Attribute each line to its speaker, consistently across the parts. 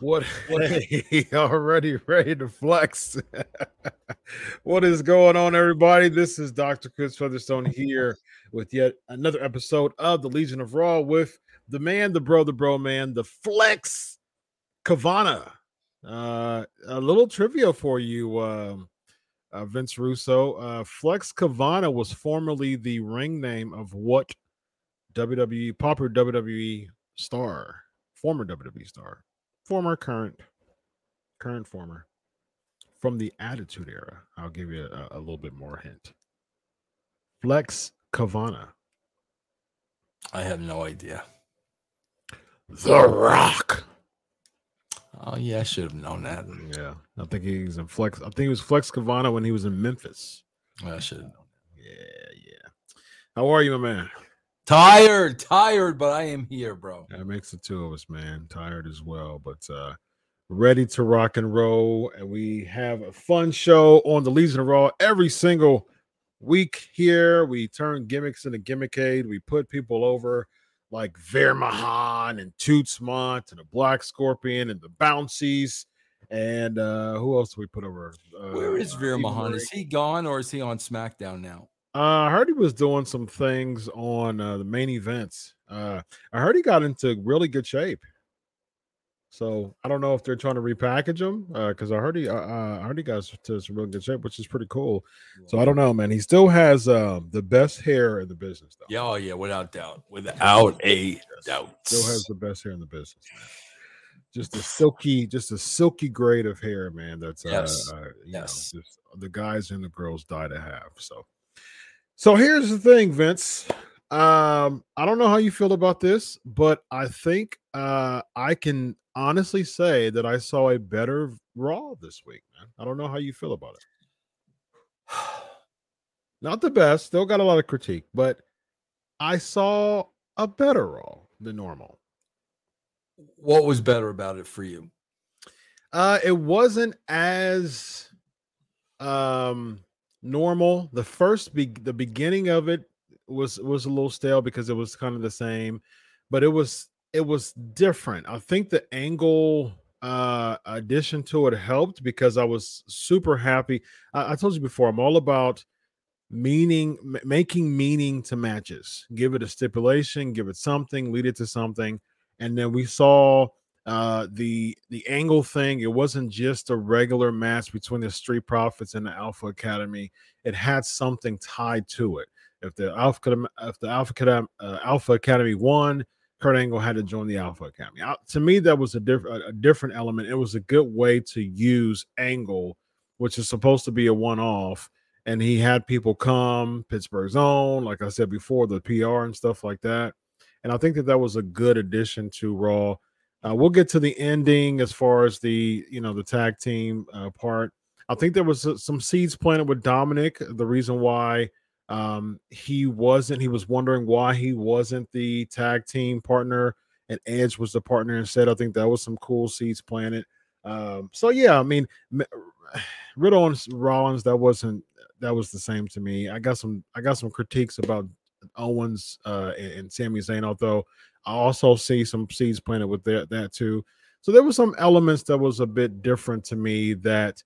Speaker 1: What? Hey, already ready to flex. what is going on, everybody? This is Dr. Chris Featherstone here with yet another episode of the Legion of Raw with the man, the bro, the bro man, the flex Kavana. Uh, a little trivia for you, um, uh, Vince Russo. Uh, flex Kavana was formerly the ring name of what WWE popular WWE star, former WWE star former, current, current, former, from the Attitude Era. I'll give you a, a little bit more hint. Flex Kavana.
Speaker 2: I have no idea.
Speaker 1: The Rock.
Speaker 2: Oh yeah, I should have known that.
Speaker 1: Yeah, I think he's in Flex. I think he was Flex Kavana when he was in Memphis.
Speaker 2: I should have known.
Speaker 1: Yeah, yeah. How are you, my man?
Speaker 2: Tired, tired, but I am here, bro.
Speaker 1: That makes the two of us, man. Tired as well, but uh ready to rock and roll. And we have a fun show on the Legion of Raw every single week here. We turn gimmicks into gimmickade. We put people over like Veer Mahaan and Tootsmont and the Black Scorpion and the Bouncies. And uh who else do we put over? Uh,
Speaker 2: Where is Veer Mahaan? Is he gone or is he on SmackDown now?
Speaker 1: Uh, I heard he was doing some things on uh, the main events. Uh, I heard he got into really good shape. So I don't know if they're trying to repackage him because uh, I heard he, uh, uh, I heard he got to some really good shape, which is pretty cool. So I don't know, man. He still has uh, the best hair in the business, though.
Speaker 2: Yeah, oh yeah, without doubt, without a yes. doubt,
Speaker 1: still has the best hair in the business. Man. Just a silky, just a silky grade of hair, man. That's uh, yes, uh, yes. Know, the guys and the girls die to have. So so here's the thing, Vince. Um, I don't know how you feel about this, but I think uh, I can honestly say that I saw a better Raw this week, man. I don't know how you feel about it. Not the best, still got a lot of critique, but I saw a better Raw than normal.
Speaker 2: What was better about it for you?
Speaker 1: Uh, it wasn't as um normal. The first be- the beginning of it was was a little stale because it was kind of the same, but it was it was different. I think the angle uh addition to it helped because I was super happy. I, I told you before, I'm all about meaning m- making meaning to matches. Give it a stipulation, give it something, lead it to something. And then we saw uh, the the angle thing it wasn't just a regular match between the street profits and the alpha academy it had something tied to it. If the alpha if the alpha academy, uh, alpha academy won kurt angle had to join the alpha academy. Uh, to me that was a different a different element. It was a good way to use angle which is supposed to be a one-off and he had people come pittsburgh's own like i said before the pr and stuff like that and i think that that was a good addition to raw uh, we'll get to the ending as far as the you know the tag team uh, part. I think there was uh, some seeds planted with Dominic. The reason why um, he wasn't, he was wondering why he wasn't the tag team partner and Edge was the partner instead. I think that was some cool seeds planted. Um, so yeah, I mean, Riddle and Rollins, that wasn't that was the same to me. I got some I got some critiques about Owens uh, and, and Sami Zayn, although I also see some seeds planted with that, that too. So there were some elements that was a bit different to me that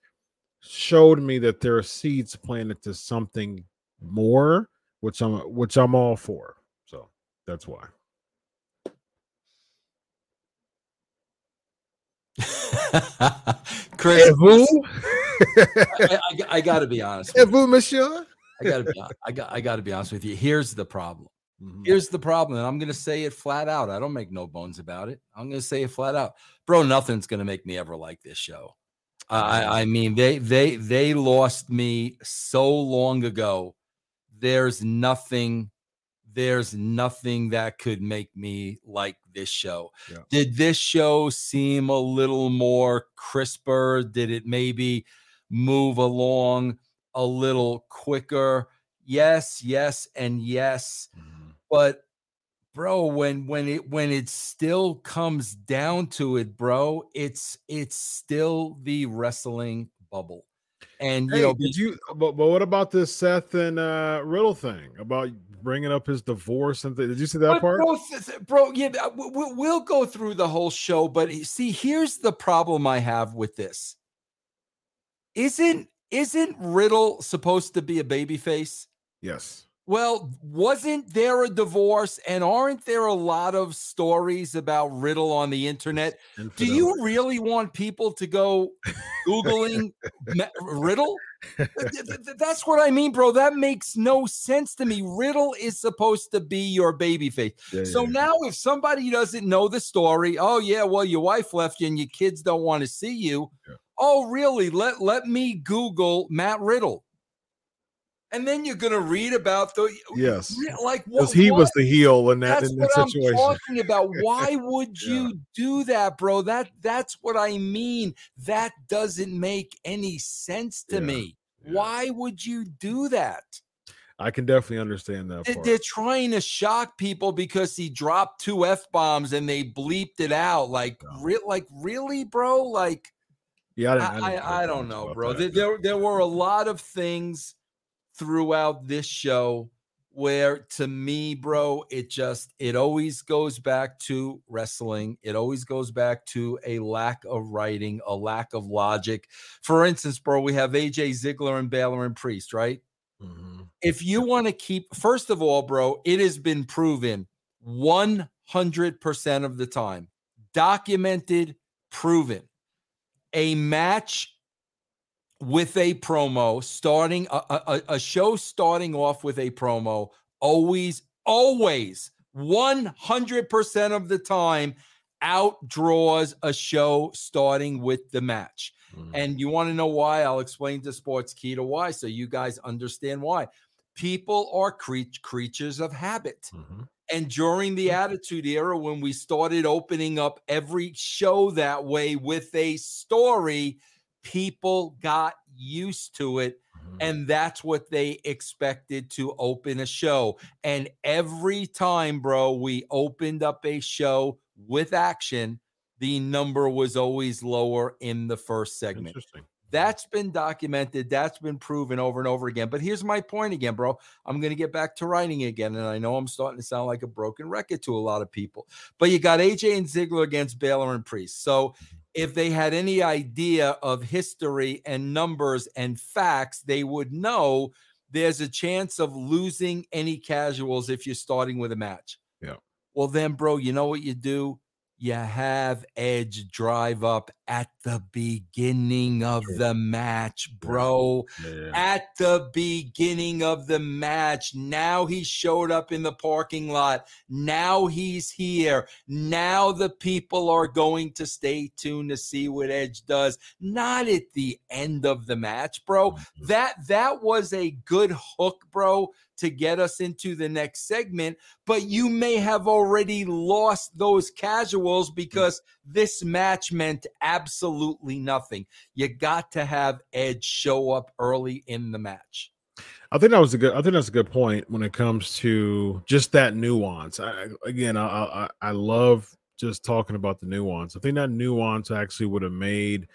Speaker 1: showed me that there are seeds planted to something more, which I'm which I'm all for. So that's why.
Speaker 2: Chris, vous? I, I, I got to be honest.
Speaker 1: vous, monsieur?
Speaker 2: I got to be. I got. I got to be honest with you. Here's the problem. Mm-hmm. Here's the problem, and I'm going to say it flat out. I don't make no bones about it. I'm going to say it flat out, bro. Nothing's going to make me ever like this show. I, I mean, they they they lost me so long ago. There's nothing. There's nothing that could make me like this show. Yeah. Did this show seem a little more crisper? Did it maybe move along a little quicker? Yes, yes, and yes. Mm-hmm but bro, when when it when it still comes down to it, bro, it's it's still the wrestling bubble. And you hey, know,
Speaker 1: did you but, but what about this Seth and uh Riddle thing about bringing up his divorce and th- did you see that part?
Speaker 2: bro, bro, yeah, uh, we- we- we'll go through the whole show, but see, here's the problem I have with this. Isn't isn't Riddle supposed to be a babyface?
Speaker 1: Yes.
Speaker 2: Well, wasn't there a divorce? And aren't there a lot of stories about Riddle on the internet? Do you really want people to go Googling Riddle? Th- th- th- That's what I mean, bro. That makes no sense to me. Riddle is supposed to be your babyface.
Speaker 1: Yeah,
Speaker 2: So
Speaker 1: yeah.
Speaker 2: now, if somebody doesn't know the story, oh yeah, well your wife left you and your kids don't want to see you.
Speaker 1: Yeah.
Speaker 2: Oh really? Let let me Google Matt Riddle, and then you're gonna read about the
Speaker 1: Yes.
Speaker 2: Like
Speaker 1: because he was the heel in that
Speaker 2: that's
Speaker 1: in that
Speaker 2: what
Speaker 1: situation.
Speaker 2: I'm talking about. Why would
Speaker 1: Yeah.
Speaker 2: you do that, bro? That that's what I mean. That doesn't make any sense to
Speaker 1: Yeah.
Speaker 2: me.
Speaker 1: Yeah.
Speaker 2: Why would you do that?
Speaker 1: I can definitely understand that. Part.
Speaker 2: They're trying to shock people because he dropped two f bombs and they bleeped it out. Like,
Speaker 1: No.
Speaker 2: re- like really, bro? Like,
Speaker 1: yeah, I,
Speaker 2: I, I, I don't know, bro.
Speaker 1: that.
Speaker 2: There, there were a lot of things throughout this show where, to me, bro, it just it always goes back to wrestling. It always goes back to a lack of writing, a lack of logic. For instance, bro, we have AJ Ziggler and Balor and Priest, right?
Speaker 1: Mhm.
Speaker 2: if you want to keep first of all bro it has been proven 100% of the time documented proven a match with a promo starting a, a, a show starting off with a promo always always 100% of the time outdraws a show starting with the match
Speaker 1: Mhm.
Speaker 2: and you want to know why? I'll explain to Sportskeeda why so you guys understand why. People are crea- creatures of habit.
Speaker 1: Mhm.
Speaker 2: And during the Attitude Era, when we started opening up every show that way with a story, people got used to it.
Speaker 1: Mhm.
Speaker 2: And that's what they expected to open a show. And every time, bro, we opened up a show with action, the number was always lower in the first segment.
Speaker 1: Interesting.
Speaker 2: That's been documented. That's been proven over and over again. But here's my point again, bro. I'm going to get back to writing again. And I know I'm starting to sound like a broken record to a lot of people. But you got AJ and Ziggler against Balor and Priest. So if they had any idea of history and numbers and facts, they would know there's a chance of losing any casuals if you're starting with a match.
Speaker 1: Yeah.
Speaker 2: Well, then, bro, you know what you do? You have Edge drive up at the beginning of the match, bro
Speaker 1: Yeah,
Speaker 2: at the beginning of the match. Now he showed up in the parking lot. Now he's here. Now the people are going to stay tuned to see what Edge does. Not at the end of the match, bro.
Speaker 1: Mhm.
Speaker 2: That that was a good hook, bro, to get us into the next segment, but you may have already lost those casuals because this match meant absolutely nothing. You got to have Edge show up early in the match.
Speaker 1: I think that was a good. I think that's a good point when it comes to just that nuance. I, again, I, I I love just talking about the nuance. I think that nuance actually would have made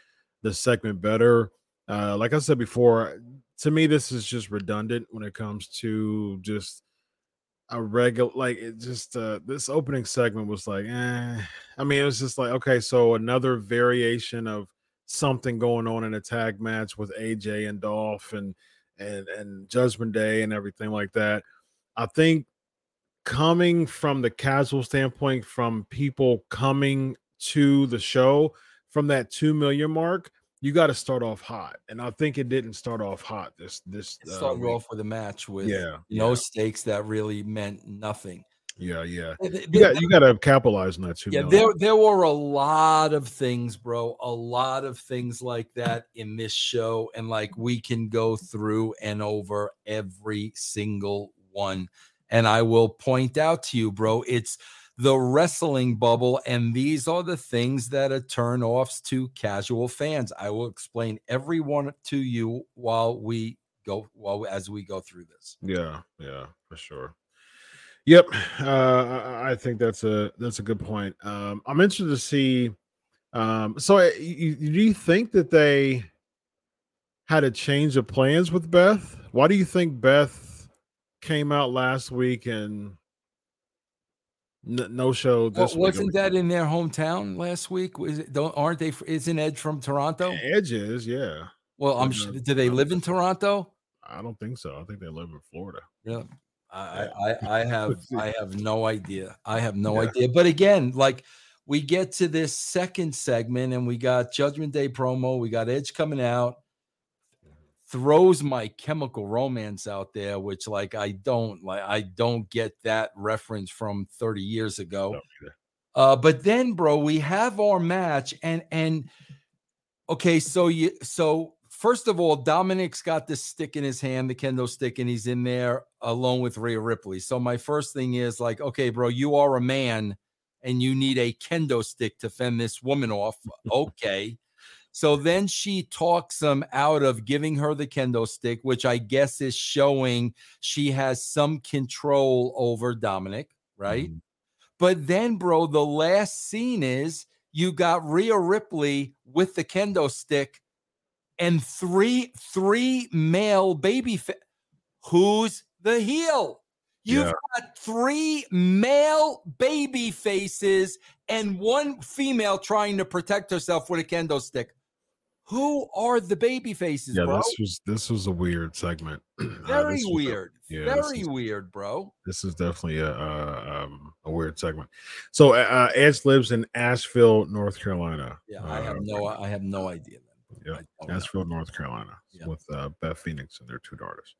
Speaker 1: the segment better. Uh, like I said before, to me, this is just redundant when it comes to just a regular. Like it just uh, this opening segment was like, eh. I mean, it was just like okay, so another variation of something going on in a tag match with AJ and Dolph and and and Judgment Day and everything like that. I think coming from the casual standpoint, from people coming to the show from that two million mark, you got to start off hot, and I think it didn't start off hot. This this
Speaker 2: It
Speaker 1: uh,
Speaker 2: started off with a match with
Speaker 1: yeah,
Speaker 2: no
Speaker 1: yeah,
Speaker 2: stakes that really meant nothing.
Speaker 1: yeah, yeah. You got you got to capitalize on that two
Speaker 2: Yeah,
Speaker 1: million.
Speaker 2: there there were a lot of things, bro. A lot of things like that in this show, and like we can go through and over every single one. And I will point out to you, bro, it's the wrestling bubble, and these are the things that are turn offs to casual fans. I will explain every one to you while we go while as we go through this.
Speaker 1: Yeah, yeah, for sure. Yep, uh, I, I think that's a that's a good point. Um, I'm interested to see. Um, so, uh, you, do you think that they had a change of plans with Beth? Why do you think Beth came out last week and n- no show this
Speaker 2: well, wasn't that in their hometown last week? Was it, don't aren't they? Isn't Edge from Toronto?
Speaker 1: Edge is, yeah.
Speaker 2: Well, I'm. Uh, do they live in Toronto?
Speaker 1: I don't think so. I think they live in Florida.
Speaker 2: Yeah. I, I, I have I have no idea. I have no yeah. idea. But again, like we get to this second segment and we got Judgment Day promo, we got Edge coming out, throws my chemical romance out there, which like I don't like I don't get that reference from 30 years ago. uh, but then, bro, we have our match, and and okay, so you so first of all, Dominic's got this stick in his hand, the kendo stick, and he's in there alone with Rhea Ripley. So my first thing is like, okay, bro, you are a man and you need a kendo stick to fend this woman off. Okay. So then she talks him out of giving her the kendo stick, which I guess is showing she has some control over Dominic, right? Mm-hmm. But then, bro, the last scene is you got Rhea Ripley with the kendo stick and three three male baby fa- who's the heel you've yeah. got three male baby faces and one female trying to protect herself with a kendo stick who are the baby faces
Speaker 1: yeah
Speaker 2: bro?
Speaker 1: this was this was a weird segment
Speaker 2: very uh, weird a, yeah, very is, weird bro
Speaker 1: this is definitely a uh, um, a weird segment so uh, edge lives in asheville north carolina
Speaker 2: yeah i have uh, no i have no idea
Speaker 1: yeah, Asheville, North Carolina, with uh, Beth Phoenix and their two daughters.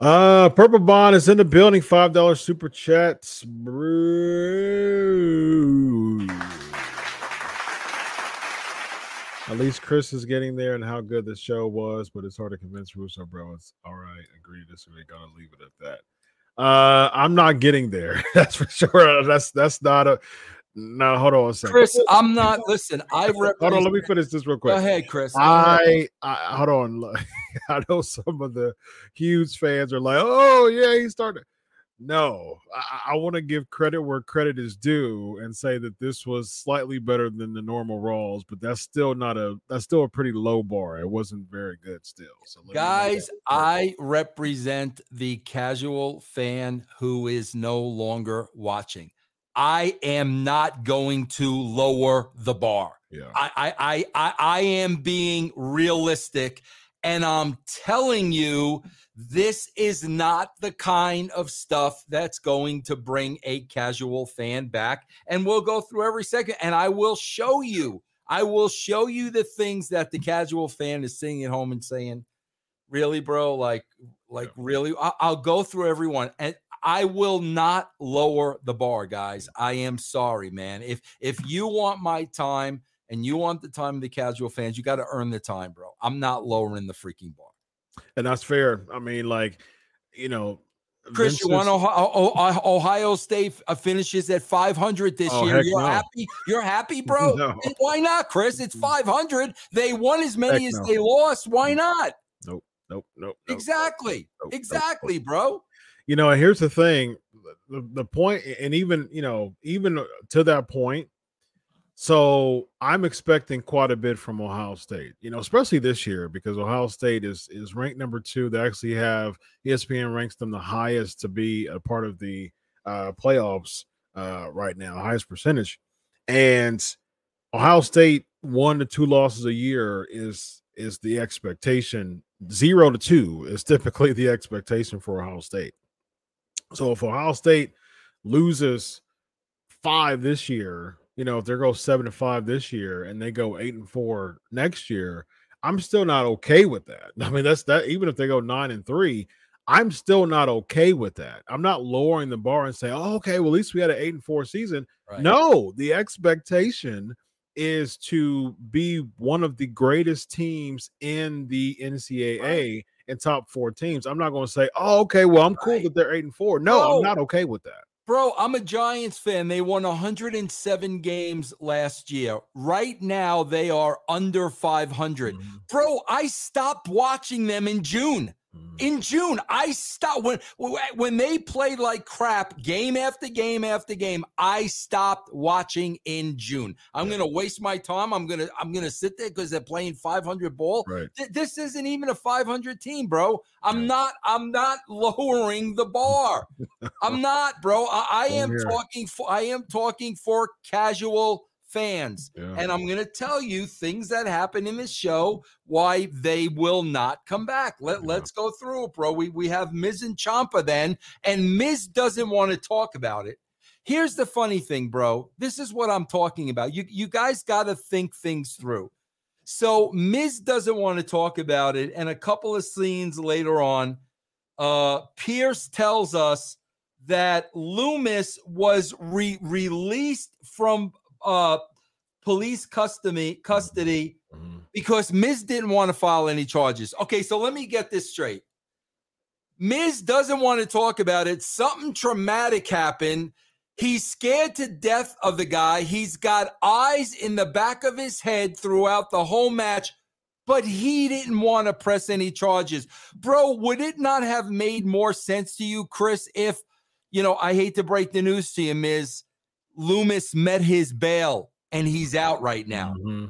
Speaker 1: Uh, Purple Bond is in the building. Five dollars super chats. Brew. At least Chris is getting there, and how good the show was, but it's hard to convince Russo, bro. It's all right. Agree to disagree. Gotta leave it at that. Uh, I'm not getting there. That's for sure. That's that's not a no, hold on a second.
Speaker 2: Chris, I'm not. Listen, I represent,
Speaker 1: hold on. Let me finish this real quick.
Speaker 2: Go ahead, Chris.
Speaker 1: I, I hold on. I know some of the huge fans are like, "Oh yeah, he started." No, I, I want to give credit where credit is due and say that this was slightly better than the normal Raws, but that's still not a that's still a pretty low bar. It wasn't very good still. So
Speaker 2: guys, I represent the casual fan who is no longer watching. I am not going to lower the bar.
Speaker 1: Yeah.
Speaker 2: I, I, I, I am being realistic. And I'm telling you, this is not the kind of stuff that's going to bring a casual fan back. And we'll go through every second and I will show you. I will show you the things that the casual fan is sitting at home and saying, really, bro? Like, like yeah. really? I'll, I'll go through everyone. And I will not lower the bar, guys. I am sorry, man. If if you want my time and you want the time of the casual fans, you got to earn the time, bro. I'm not lowering the freaking bar.
Speaker 1: And that's fair. I mean, like, you know,
Speaker 2: Chris, you want Ohio, Ohio, State uh, finishes at 500 this oh, year. You're no. happy? You're happy, bro? No. Why not, Chris? It's 500. They won as many heck as no. they lost. Why not?
Speaker 1: Nope. Nope. Nope.
Speaker 2: Exactly. Nope, exactly, nope. bro
Speaker 1: you know, here's the thing the, the point, and even, you know, even to that point, so I'm expecting quite a bit from Ohio State, you know, especially this year because Ohio State is is ranked number two. They actually have ESPN ranks them the highest to be a part of the uh, playoffs uh, right now, highest percentage. And Ohio State one to two losses a year is is the expectation. Zero to two is typically the expectation for Ohio State. So if Ohio State loses five this year, you know, if they go seven to five this year and they go eight and four next year, I'm still not okay with that. I mean, that's that even if they go nine and three, I'm still not okay with that. I'm not lowering the bar and say, oh, okay, well, at least we had an eight and four season. Right. No, the expectation is to be one of the greatest teams in the NCAA right and top four teams. I'm not going to say, oh, okay, well, I'm cool that they're eight and four. No, Bro, I'm not okay with that.
Speaker 2: Bro, I'm a Giants fan. They won 107 games last year. Right now, they are under 500. Mm-hmm. Bro, I stopped watching them in June. In mm. June. I stopped when when they played like crap game after game after game. I stopped watching in June. I'm yeah. gonna waste my time. I'm gonna I'm gonna sit there because they're playing 500 ball.
Speaker 1: Right.
Speaker 2: Th- this isn't even a 500 team, bro. I'm not I'm not lowering the bar. I'm not, bro. I, I am talking for I am talking for casual fans. Yeah. And I'm going to tell you things that happen in this show why they will not come back. Let, yeah. Let's go through it, bro. We, we have Miz and Ciampa then, and Miz doesn't want to talk about it. Here's the funny thing, bro. This is what I'm talking about. You, you guys got to think things through. So Miz doesn't want to talk about it. And a couple of scenes later on, uh, Pearce tells us that Lumis was re- released from uh, police custody custody mm-hmm. because Miz didn't want to file any charges. Okay, so let me get this straight. Miz doesn't want to talk about it. Something traumatic happened. He's scared to death of the guy. He's got eyes in the back of his head throughout the whole match, but he didn't want to press any charges. Bro, would it not have made more sense to you, Chris, if, you know, I hate to break the news to you, Miz, Lumis met his bail and he's out right now. Mm-hmm.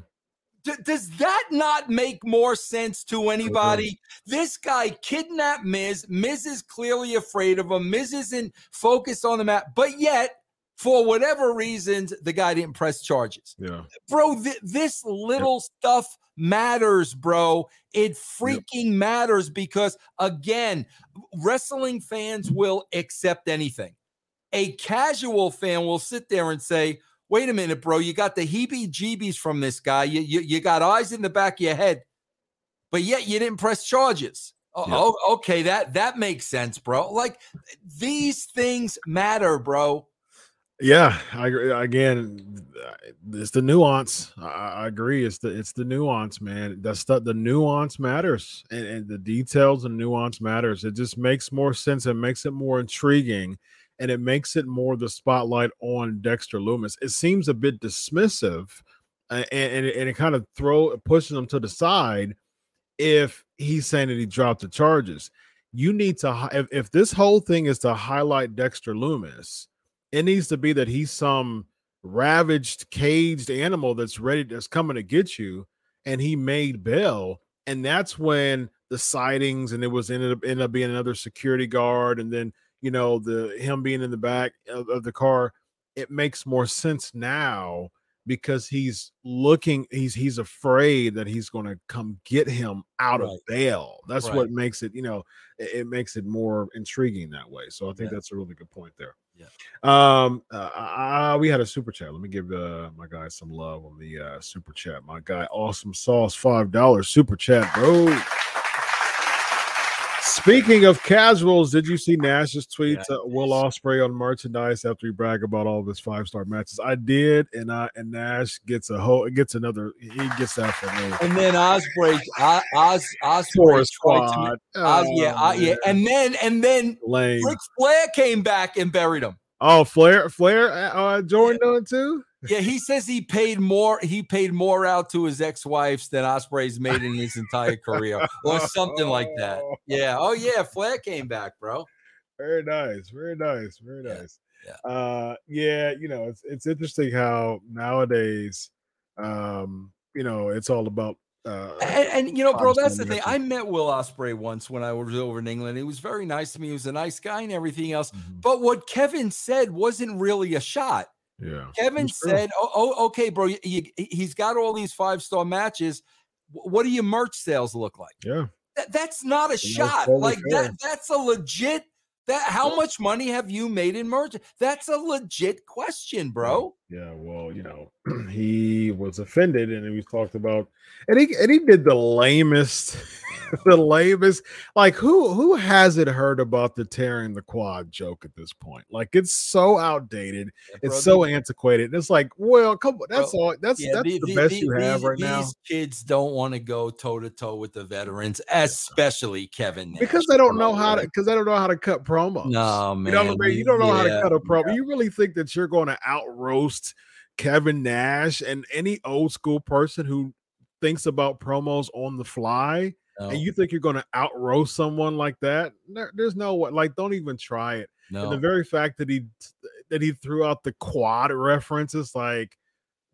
Speaker 2: D- does that not make more sense to anybody? Okay. This guy kidnapped Miz. Miz is clearly afraid of him. Miz isn't focused on the map, but yet, for whatever reasons, the guy didn't press charges.
Speaker 1: Yeah,
Speaker 2: bro, th- this little yep. stuff matters, bro. It freaking yep. matters because, again, wrestling fans will accept anything a casual fan will sit there and say, wait a minute, bro, you got the heebie jeebies from this guy. You, you, you got eyes in the back of your head, but yet you didn't press charges. Oh, yeah. oh, okay, that that makes sense, bro. Like these things matter, bro.
Speaker 1: Yeah, I again, it's the nuance. I, I, agree. It's the it's the nuance, man. That's the the nuance matters, and, and the details and nuance matters. It just makes more sense. It makes it more intriguing and it makes it more the spotlight on Dexter Lumis. It seems a bit dismissive, and, and, and it kind of throw pushes him to the side if he's saying that he dropped the charges. You need to if, if this whole thing is to highlight Dexter Lumis, it needs to be that he's some ravaged, caged animal that's ready, that's coming to get you, and he made bail, and that's when the sightings and it was ended up ended up being another security guard, and then you know the him being in the back of, of the car it makes more sense now because he's looking he's he's afraid that he's going to come get him out right. of bail. That's right. what makes it you know it, it, makes it more intriguing that way. So i think yeah. that's a really good point there.
Speaker 2: Yeah.
Speaker 1: Um uh, I, we had a super chat. Let me give uh my guy some love on the uh super chat. My guy awesome sauce five dollars super chat bro Speaking of casuals, did you see Nash's tweet yeah. to Will Ospreay on merchandise after he bragged about all of his five star matches? I did, and I and Nash gets a whole gets another. He gets that for me.
Speaker 2: And then Ospreay, Os, Os, Ospreay tried to, oh, yeah, I, yeah, oh, and then and then
Speaker 1: Lame.
Speaker 2: Ric Flair came back and buried him.
Speaker 1: Oh, Flair, Flair, uh, Jordan yeah. doing too.
Speaker 2: Yeah, he says he paid more. He paid more out to his ex-wives than Ospreay's made in his entire career, or something like that. Yeah. Oh yeah, Flair came back, bro.
Speaker 1: Very nice. Very nice. Very nice.
Speaker 2: Yeah.
Speaker 1: yeah. Uh, yeah. You know, it's it's interesting how nowadays, um, you know, it's all about uh,
Speaker 2: and, and, you know, bro, that's the thing. I met Will Ospreay once when I was over in England. He was very nice to me. He was a nice guy and everything else. Mm-hmm. But what Kevin said wasn't really a shot.
Speaker 1: Yeah.
Speaker 2: Kevin said, oh, "Oh, okay, bro. he's got all these five star matches. What do your merch sales look like?
Speaker 1: Yeah,
Speaker 2: that, that's not a shot. Like fair. that. That's a legit. That how much money have you made in merch? That's a legit question, bro.
Speaker 1: Yeah, well, you know, he was offended, and he was talked about, and he and he did the lamest the lamest. Like who who hasn't heard about the tearing the quad joke at this point? Like it's so outdated, yeah, it's so antiquated. It's like, well, come on, that's bro, all. That's yeah, that's the, the best the, you have
Speaker 2: these,
Speaker 1: right now.
Speaker 2: These kids don't want to go toe to toe with the veterans, especially Kevin, Nash.
Speaker 1: because they don't know how to because they don't know how to cut promos.
Speaker 2: No man,
Speaker 1: you, know I mean? you don't know yeah, how to cut a promo. You really think that you're going to out roast? Kevin Nash and any old school person who thinks about promos on the fly no. and you think you're going to outroast someone like that, there, there's no way. Like, don't even try it. No. And the very fact that he that he threw out the quad references, like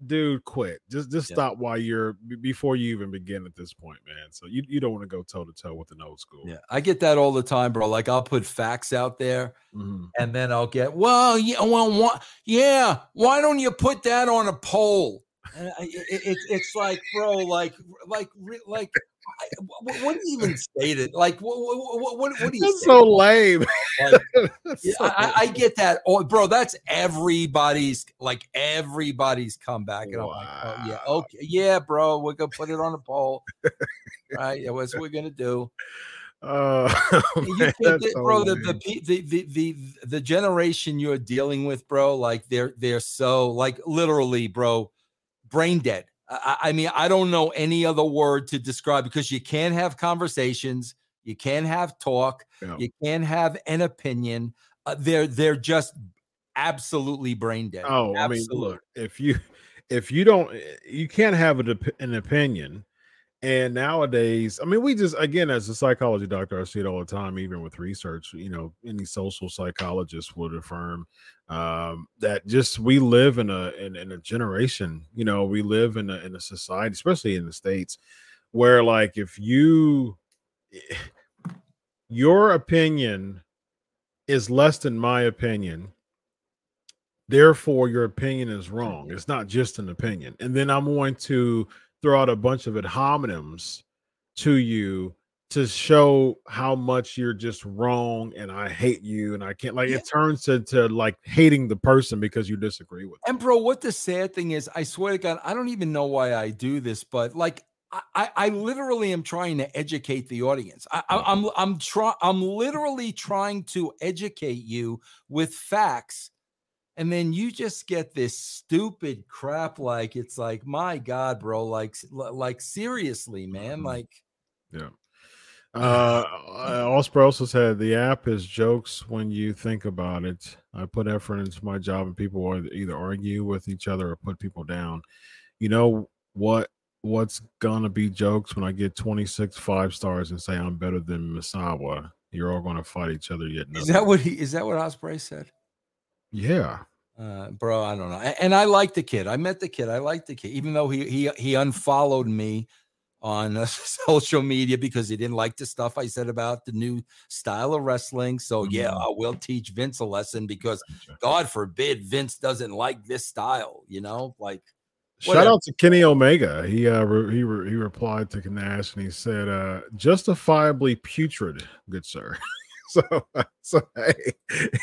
Speaker 1: dude, quit. Just just yeah. stop while you're before you even begin at this point, man. So you, you don't want to go toe to toe with an old school.
Speaker 2: Yeah, I get that all the time, bro. Like I'll put facts out there, mm-hmm. and then I'll get, well, yeah, well, what, yeah. Why don't you put that on a poll? And it, it, it's like, bro, like, like, like, what, what do you even state it? Like, what, what, what, what do you?
Speaker 1: That's so lame.
Speaker 2: Like, yeah, so I, I, get that, oh, bro. That's everybody's, like, everybody's comeback, and wow. I'm like, oh yeah, okay, yeah, bro. We're gonna put it on a poll, right? That's what we're gonna do. Uh, man, that, so bro, the, the, the the the the generation you're dealing with, bro, like they're they're so like literally, bro, brain dead I, I mean, I don't know any other word to describe because you can't have conversations, you can't have talk, yeah. you can't have an opinion. Uh, they're they're just absolutely brain dead.
Speaker 1: Oh, absolutely. I mean, look, if you if you don't, eh, you can't have a, an opinion and nowadays, I mean, we just again, as a psychology doctor, I see it all the time, even with research. You know, any social psychologist would affirm um, that just we live in a in, in, a generation. You know, we live in a in a society, especially in the states, where like if you your opinion is less than my opinion, therefore your opinion is wrong. It's not just an opinion, and then I'm going to throw out a bunch of ad hominems to you to show how much you're just wrong and I hate you and I can't like yeah. it turns to, to like hating the person because you disagree with.
Speaker 2: And bro, what the sad thing is, I swear to God, I don't even know why I do this, but like I, I literally am trying to educate the audience. I, I, I'm I'm trying I'm literally trying to educate you with facts and then you just get this stupid crap like it's like my god bro like like seriously man mm-hmm. like
Speaker 1: yeah uh, Ospreay also said the app is jokes when you think about it. I put effort into my job, and people either argue with each other or put people down. You know what? What's gonna be jokes when I get 26 five stars and say I'm better than Misawa? You're all gonna fight each other. Yet
Speaker 2: is that what he? Is that what Ospreay said?
Speaker 1: Yeah.
Speaker 2: Uh, bro, I don't know. And I like the kid. I met the kid. I like the kid, even though he he he unfollowed me on uh, social media because he didn't like the stuff I said about the new style of wrestling. So mm-hmm. yeah, I will teach Vince a lesson because God forbid Vince doesn't like this style. You know, like.
Speaker 1: Whatever. Shout out to Kenny Omega. He uh re- he re- he replied to Nash and he said, uh, justifiably putrid, good sir. So, uh, so hey,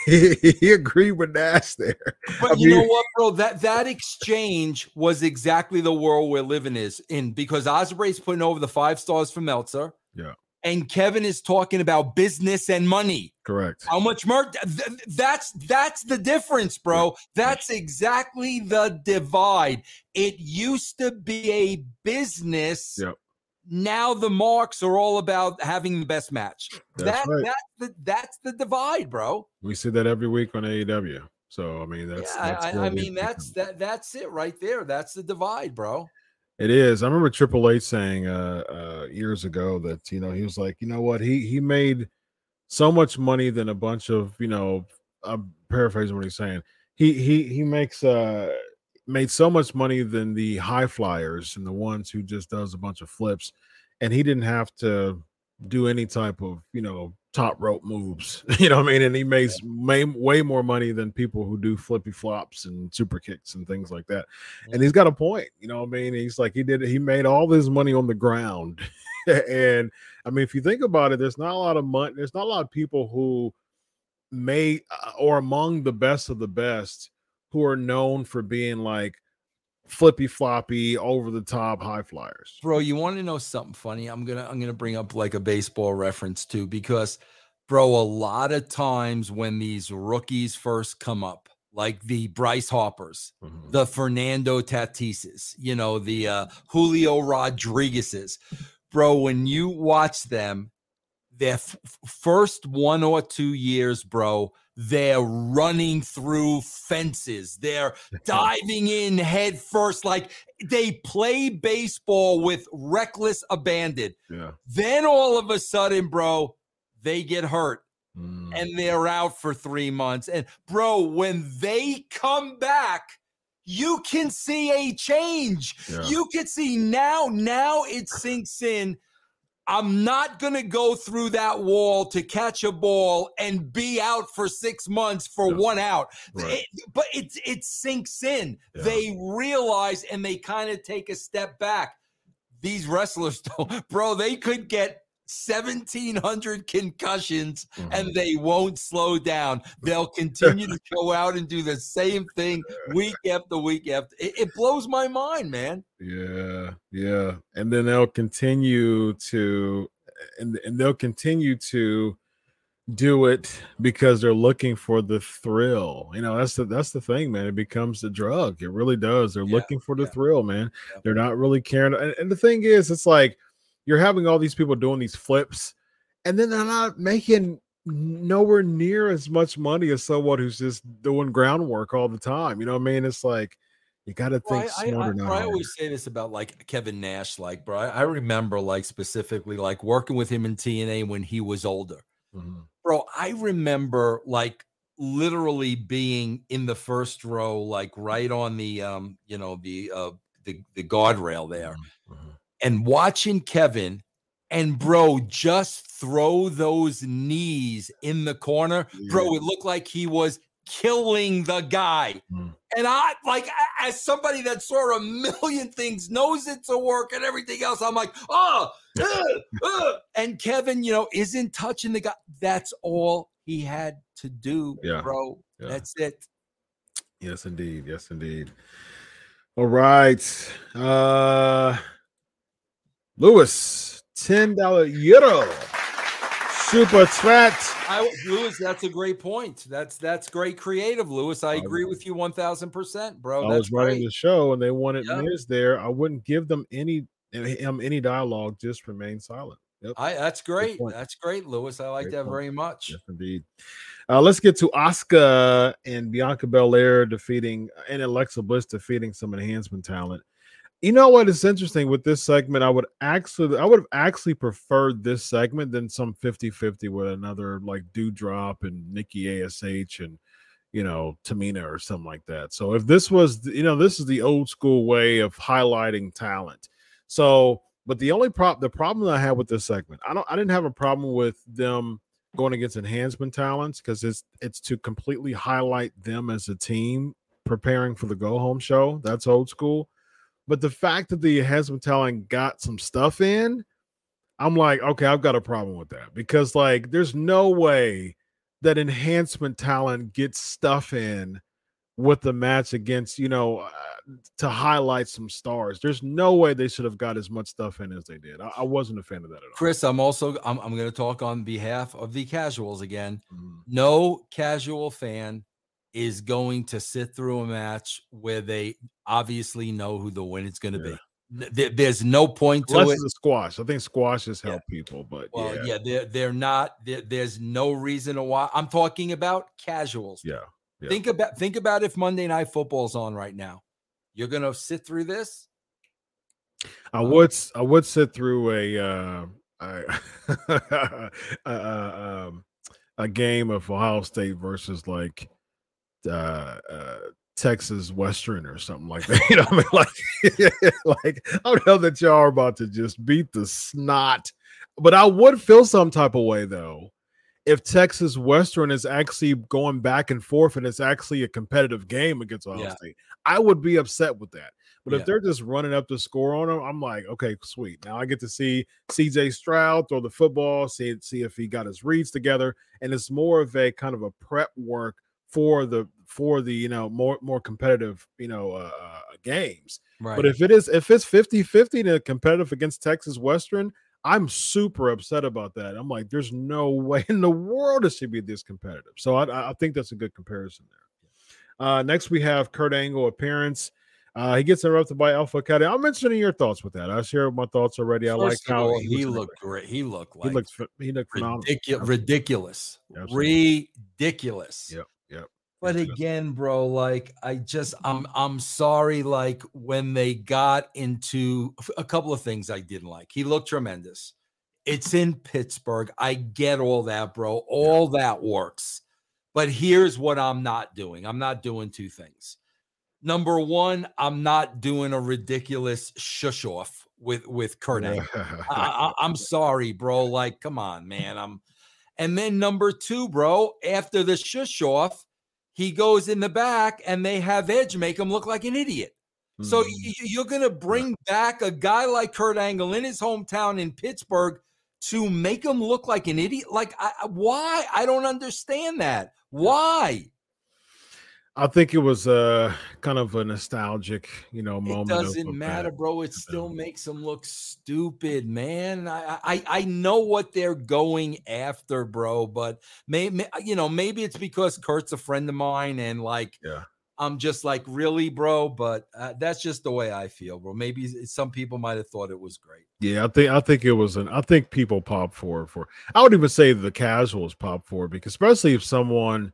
Speaker 1: he, he agreed with Nash there.
Speaker 2: But I you mean, know what, bro? That that exchange was exactly the world we're living is in because Ospreay's putting over the five stars for Meltzer.
Speaker 1: Yeah.
Speaker 2: And Kevin is talking about business and money.
Speaker 1: Correct.
Speaker 2: How much more? That's that's the difference, bro. That's exactly the divide. It used to be a business.
Speaker 1: Yep
Speaker 2: now the marks are all about having the best match. That's that, right. that's the that's the divide, bro.
Speaker 1: We see that every week on AEW. So I mean that's
Speaker 2: yeah, that's I, I mean that's that that's it right there. That's the divide, bro.
Speaker 1: It is. I remember Triple H saying uh, uh, years ago that you know he was like, you know what, he he made so much money than a bunch of you know. I'm paraphrasing what he's saying. He he he makes uh made so much money than the high flyers and the ones who just does a bunch of flips and he didn't have to do any type of you know top rope moves you know what i mean? And he makes way, way more money than people who do flippy flops and super kicks and things like that. And he's got a point you know what i mean? He's like he did he made all this money on the ground. And i mean if you think about it there's not a lot of money there's not a lot of people who may uh, or among the best of the best who are known for being like flippy floppy over the top high flyers.
Speaker 2: Bro, you want to know something funny? I'm to I'm to bring up like a baseball reference too because bro, a lot of times when these rookies first come up, like the Bryce Harpers, mm-hmm. the Fernando Tatises, you know, the uh, Julio Rodriguez's, bro, when you watch them, their f- first one or two years, bro, they're running through fences. They're diving in head first. Like they play baseball with reckless abandon.
Speaker 1: Yeah.
Speaker 2: Then all of a sudden, bro, they get hurt
Speaker 1: Mm.
Speaker 2: and they're out for three months. And bro, when they come back, you can see a change.
Speaker 1: Yeah.
Speaker 2: You can see now, now it sinks in. I'm not going to go through that wall to catch a ball and be out for six months for
Speaker 1: Yeah.
Speaker 2: one out.
Speaker 1: Right.
Speaker 2: It- but it, it sinks in.
Speaker 1: Yeah.
Speaker 2: They realize and they kind of take a step back. These wrestlers, don't, bro, they could get 1700 concussions
Speaker 1: Mhm.
Speaker 2: and they won't slow down. They'll continue to go out and do the same thing week after week after. It, it blows my mind, man.
Speaker 1: Yeah, yeah. And then they'll continue to and, and they'll continue to do it because they're looking for the thrill. You know, that's the that's the thing, man. It becomes a drug. It really does. They're
Speaker 2: Yeah,
Speaker 1: looking for the
Speaker 2: yeah.
Speaker 1: thrill, man.
Speaker 2: Yep.
Speaker 1: They're not really caring. And, and the thing is, it's like you're having all these people doing these flips, and then they're not making nowhere near as much money as someone who's just doing groundwork all the time. You know what I mean? It's like you got to think
Speaker 2: I, I,
Speaker 1: smarter
Speaker 2: I,
Speaker 1: now.
Speaker 2: I always say this about like Kevin Nash, like, bro. I, I remember like specifically like working with him in TNA when he was older.
Speaker 1: Mhm.
Speaker 2: Bro, I remember like literally being in the first row, like right on the um, you know, the uh the, the guardrail there,
Speaker 1: Mhm.
Speaker 2: And watching Kevin and bro just throw those knees in the corner. Bro, it looked like he was killing the guy.
Speaker 1: Mm.
Speaker 2: And I like as somebody that saw a million things, knows it's a work and everything else. I'm like, oh, uh, uh," and Kevin, you know, isn't touching the guy. That's all he had to do,
Speaker 1: Yeah.
Speaker 2: bro.
Speaker 1: Yeah.
Speaker 2: That's it.
Speaker 1: Yes, indeed. Yes, indeed. All right. Uh Lewis, $10 euro. Super chat.
Speaker 2: I, Lewis, that's a great point. That's that's great creative, Lewis. I agree with you one thousand percent, bro.
Speaker 1: I
Speaker 2: That's
Speaker 1: was running the show and they wanted. Miz there. I wouldn't give them any him any dialogue, just remain silent. Yep.
Speaker 2: I that's great. That's great, Lewis. I like
Speaker 1: Great
Speaker 2: that
Speaker 1: point.
Speaker 2: very much.
Speaker 1: Yes, indeed. Uh, let's get to Asuka and Bianca Belair defeating and Alexa Bliss defeating some enhancement talent. You know what is interesting with this segment? I would actually, I would have actually preferred this segment than some 50 50 with another like Doudrop and Nikki ASH and, you know, Tamina or something like that. So if this was, you know, this is the old school way of highlighting talent. So, but the only problem, the problem I had with this segment, I don't, I didn't have a problem with them going against enhancement talents because it's it's to completely highlight them as a team preparing for the go home show. That's old school. But the fact that the enhancement talent got some stuff in, I'm like, okay, I've got a problem with that because like there's no way that enhancement talent gets stuff in with the match against you know uh, to highlight some stars. There's no way they should have got as much stuff in as they did. I, I wasn't a fan of that at all.
Speaker 2: Chris, I'm also I'm, I'm going to talk on behalf of the casuals again.
Speaker 1: Mhm.
Speaker 2: No casual fan is going to sit through a match where they obviously know who the win is going to
Speaker 1: Yeah.
Speaker 2: be. There's no point to
Speaker 1: Unless
Speaker 2: it.
Speaker 1: squash. I think squashes
Speaker 2: Yeah.
Speaker 1: help people, but
Speaker 2: Well,
Speaker 1: yeah,
Speaker 2: yeah, they're they're not. There, there's no reason to why. I'm talking about casuals.
Speaker 1: yeah. Yeah.
Speaker 2: Think about think about if Monday Night Football's on right now. You're gonna sit through this.
Speaker 1: I
Speaker 2: Um,
Speaker 1: would I would sit through a uh, I, uh, uh, um, a game of Ohio State versus like uh, uh, Texas Western or something like that. You know, I mean, like like I don't know that y'all are about to just beat the snot, but I would feel some type of way though if Texas Western is actually going back and forth and it's actually a competitive game against Ohio
Speaker 2: Yeah.
Speaker 1: State. I would be upset with that. But
Speaker 2: Yeah.
Speaker 1: if they're just running up the score on them, I'm like, okay, sweet. Now I get to see CJ Stroud throw the football, see see if he got his reads together, and it's more of a kind of a prep work for the for the you know more more competitive you know uh, uh games.
Speaker 2: Right.
Speaker 1: But if it is if it's 50-50 to competitive against Texas Western, I'm super upset about that. I'm like, there's no way in the world it should be this competitive. So I, I think that's a good comparison there. Uh, next, we have Kurt Angle appearance. Uh, he gets interrupted by Alpha Academy. I'm mentioning your thoughts with that. I shared my thoughts already. I
Speaker 2: First
Speaker 1: like how he,
Speaker 2: he looked great. He looked like
Speaker 1: He looked. He looked phenomenal.
Speaker 2: ridiculous. Ridiculous.
Speaker 1: Absolutely.
Speaker 2: Ridiculous.
Speaker 1: Yep.
Speaker 2: But again, bro, like I just I'm I'm sorry. Like when they got into a couple of things I didn't like. He looked tremendous. It's in Pittsburgh. I get all that, bro. All that works. But here's what I'm not doing. I'm not doing two things. Number one, I'm not doing a ridiculous shush off with with Kurt I, am sorry, bro. Like, come on, man. I'm. And then number two, bro. After the shush off, he goes in the back, and they have Edge make him look like an idiot. So
Speaker 1: Mhm.
Speaker 2: y- y- you're gonna bring back a guy like Kurt Angle in his hometown in Pittsburgh to make him look like an idiot? Like, I- why? I don't understand that. Why?
Speaker 1: I think it was uh kind of a nostalgic, you know, moment. of-
Speaker 2: doesn't matter, bro. It still makes them look stupid, man. I, I I know what they're going after, bro. But maybe you know, maybe it's because Kurt's a friend of mine, and like,
Speaker 1: Yeah.
Speaker 2: I'm just like, really, bro. But uh, that's just the way I feel, bro. Maybe some people might have thought it was great.
Speaker 1: Yeah, I think I think it was an I think people pop for it for I would even say the casuals pop for it because especially if someone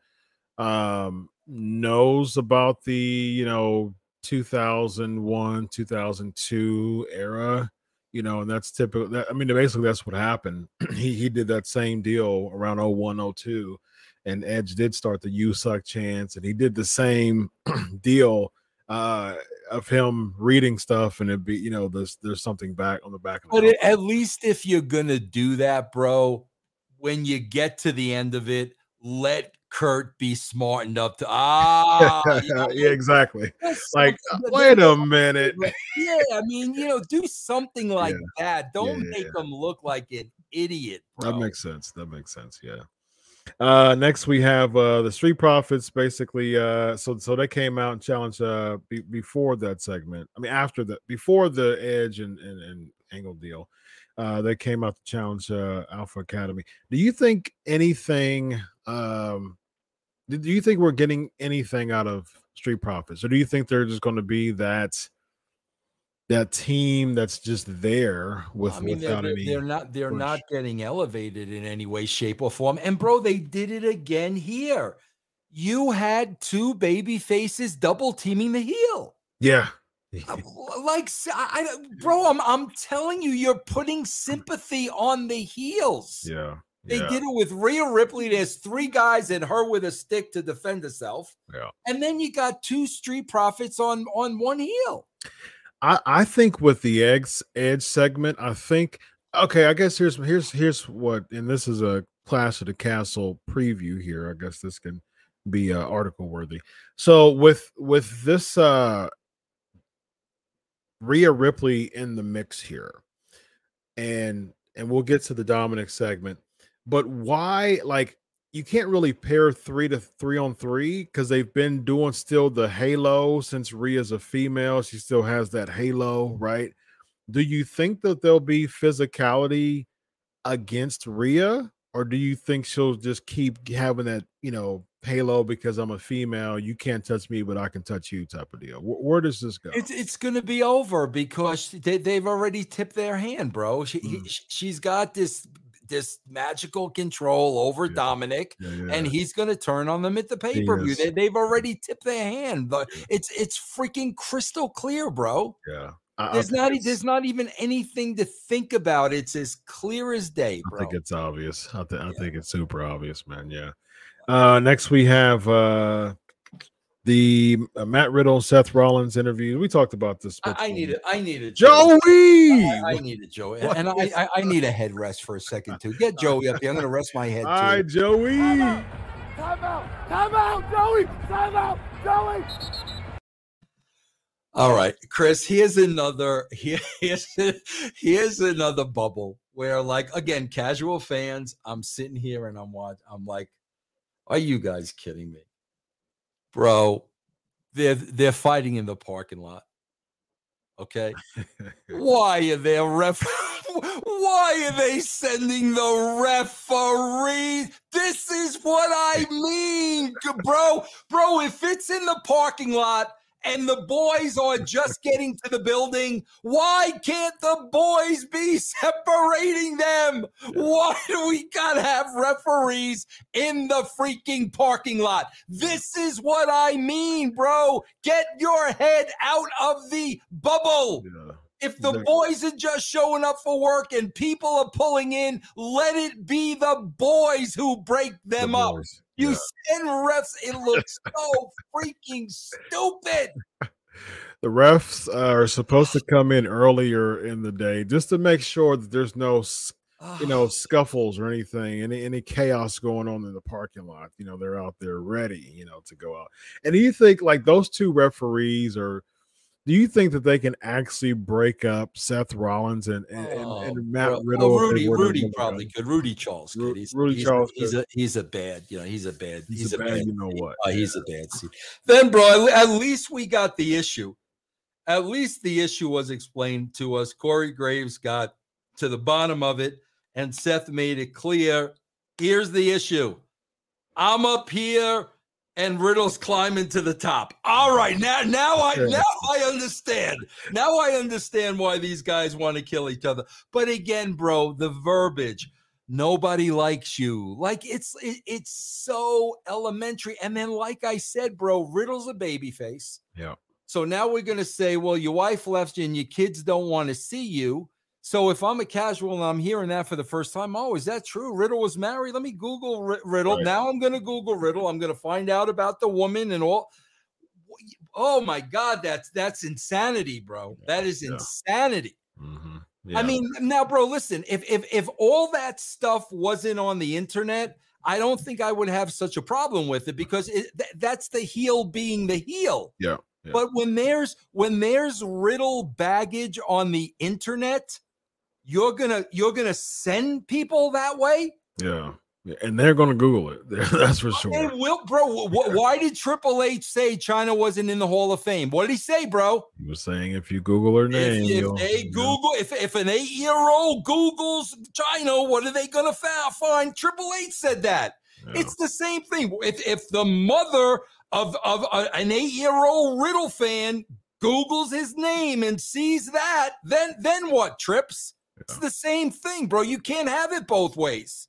Speaker 1: um knows about the you know 2001 2002 era you know and that's typical that, i mean basically that's what happened. He he did that same deal around 01 02 and edge did start the you suck chance and he did the same deal uh of him reading stuff and it be you know there's there's something back on the back of
Speaker 2: But it, at least if you're gonna do that, bro, when you get to the end of it, let Kurt be smart enough to ah, you know,
Speaker 1: yeah exactly like wait a minute
Speaker 2: yeah, I mean, you know, do something like that. Don't
Speaker 1: yeah,
Speaker 2: make them look like an idiot, bro.
Speaker 1: That makes sense. That makes sense. Yeah. Uh next we have uh the Street Profits basically uh so so they came out and challenged uh be, before that segment. I mean after the before the Edge and and, and Angle deal. Uh they came out to challenge uh Alpha Academy. Do you think anything um do you think we're getting anything out of Street Profits or do you think they're just going to be that that team that's just there with
Speaker 2: I mean, they're,
Speaker 1: without
Speaker 2: they're,
Speaker 1: any
Speaker 2: they're not they're
Speaker 1: push.
Speaker 2: not getting elevated in any way, shape, or form. And bro, they did it again here. You had two baby faces double teaming the heel.
Speaker 1: yeah
Speaker 2: Uh, Like, I, I- bro, I'm I'm telling you, you're putting sympathy on the heels.
Speaker 1: yeah
Speaker 2: They
Speaker 1: yeah.
Speaker 2: did it with Rhea Ripley. There's three guys and her with a stick to defend herself.
Speaker 1: Yeah.
Speaker 2: And then you got two street profits on on one heel.
Speaker 1: I, I think with the eggs edge segment, I think okay, I guess here's here's here's what and this is a Clash of the Castle preview here. I guess this can be uh, article worthy. So with with this uh Rhea Ripley in the mix here, and and we'll get to the Dominic segment, but why like you can't really pair three to three on three because they've been doing still the halo since Rhea's a female. She still has that halo, right? Do you think that there'll be physicality against Rhea, or do you think she'll just keep having that, you know, halo because I'm a female? You can't touch me, but I can touch you type of deal. Where, where does this go?
Speaker 2: It's it's going to be over because they, they've already tipped their hand, bro. She,
Speaker 1: Mm.
Speaker 2: sh- she's got this this magical control over
Speaker 1: Yeah.
Speaker 2: Dominic,
Speaker 1: Yeah,
Speaker 2: and
Speaker 1: yeah,
Speaker 2: he's going to turn on them at the pay per view. They, they've already tipped their hand. It's it's freaking crystal clear, bro.
Speaker 1: yeah. I- I
Speaker 2: There's
Speaker 1: think
Speaker 2: not
Speaker 1: it's-
Speaker 2: there's not even anything to think about. It's as clear as day,
Speaker 1: I think it's obvious. I, th- I think it's super obvious, man. Yeah. Uh, next we have uh, the uh, Matt Riddle, Seth Rollins interview. We talked about this.
Speaker 2: I, I need it. I need it,
Speaker 1: Joey.
Speaker 2: I, I need it, Joey.
Speaker 1: What
Speaker 2: And I, I I need a headrest for a second too. Get Joey up here. I'm going to rest my head
Speaker 1: All
Speaker 2: too.
Speaker 1: right, Joey.
Speaker 3: Time out! Time out, Joey! Time out, Joey!
Speaker 2: All right, Chris. Here's another. Here, here's here's another bubble where, like, again, casual fans. I'm sitting here and I'm watching. I'm like, are you guys kidding me, bro? They're they're fighting in the parking lot. Okay, why are they ref? Why are they sending the referee? This is what I mean, bro. Bro, if it's in the parking lot and the boys are just getting to the building. Why can't the boys be separating them? Why do we gotta have referees in the freaking parking lot? This is what I mean, bro. Get your head out of the bubble. Yeah. If the boys are just showing up for work and people are pulling in, let it be the boys who break them the up. You yeah. send refs, it looks so freaking stupid.
Speaker 1: The refs are supposed to come in earlier in the day just to make sure that there's no you know scuffles or anything any any chaos going on in the parking lot you know they're out there ready you know to go out and do you think like those two referees are do you think that they can actually break up Seth Rollins and and, oh, and Matt bro. Riddle?
Speaker 2: Oh, Rudy, Rudy probably could. Rudy Charles could. He's, Rudy he's, Charles. He's, a he's a bad. You know, he's a bad. He's, he's a, bad, bad. You know what? He's a bad seed. Then, bro, at least we got the issue. At least the issue was explained to us. Corey Graves got to the bottom of it, and Seth made it clear. Here's the issue. I'm up here and Riddle's climbing to the top. All right, now now I now I understand. Now I understand why these guys want to kill each other. But again, bro, the verbiage nobody likes you. Like it's it, it's so elementary. And then like I said, bro, Riddle's a baby face.
Speaker 1: Yeah.
Speaker 2: So now we're going to say, well, your wife left you and your kids don't want to see you. So if I'm a casual and I'm hearing that for the first time, oh, is that true? Riddle was married. Let me Google R- Riddle. Right. Now I'm going to Google Riddle. I'm going to find out about the woman and all. Oh my God, that's that's insanity, bro. That is yeah. insanity. Mm-hmm. Yeah. I mean, now, bro, listen. If if if all that stuff wasn't on the internet, I don't think I would have such a problem with it because it, th- that's the heel being the heel.
Speaker 1: Yeah.
Speaker 2: yeah. But when there's when there's riddle baggage on the internet, you're gonna you're gonna send people that way?
Speaker 1: Yeah. And they're gonna google it. That's for sure.
Speaker 2: And will bro. Why did triple h say Chyna wasn't in the hall of fame? What did he say bro?
Speaker 1: He was saying if you google her name
Speaker 2: if, if they google if, if an eight-year-old googles Chyna, what are they gonna find? Triple h said that. Yeah. it's the same thing. If if the mother of of a, an eight-year-old riddle fan googles his name and sees that then then what trips it's the same thing, bro. You can't have it both ways.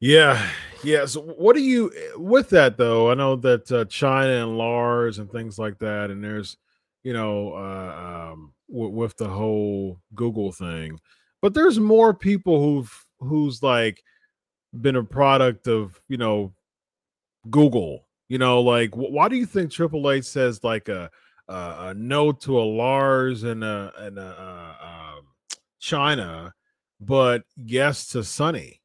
Speaker 1: Yeah, yeah. So, what do you with that though? I know that uh, Chyna and Lars and things like that, and there's, you know, uh, um, w- with the whole Google thing, but there's more people who've who's like been a product of you know Google. You know, like why do you think Triple H says like a a, a no to a Lars and a and a, a, a Chyna, but yes to Sunny.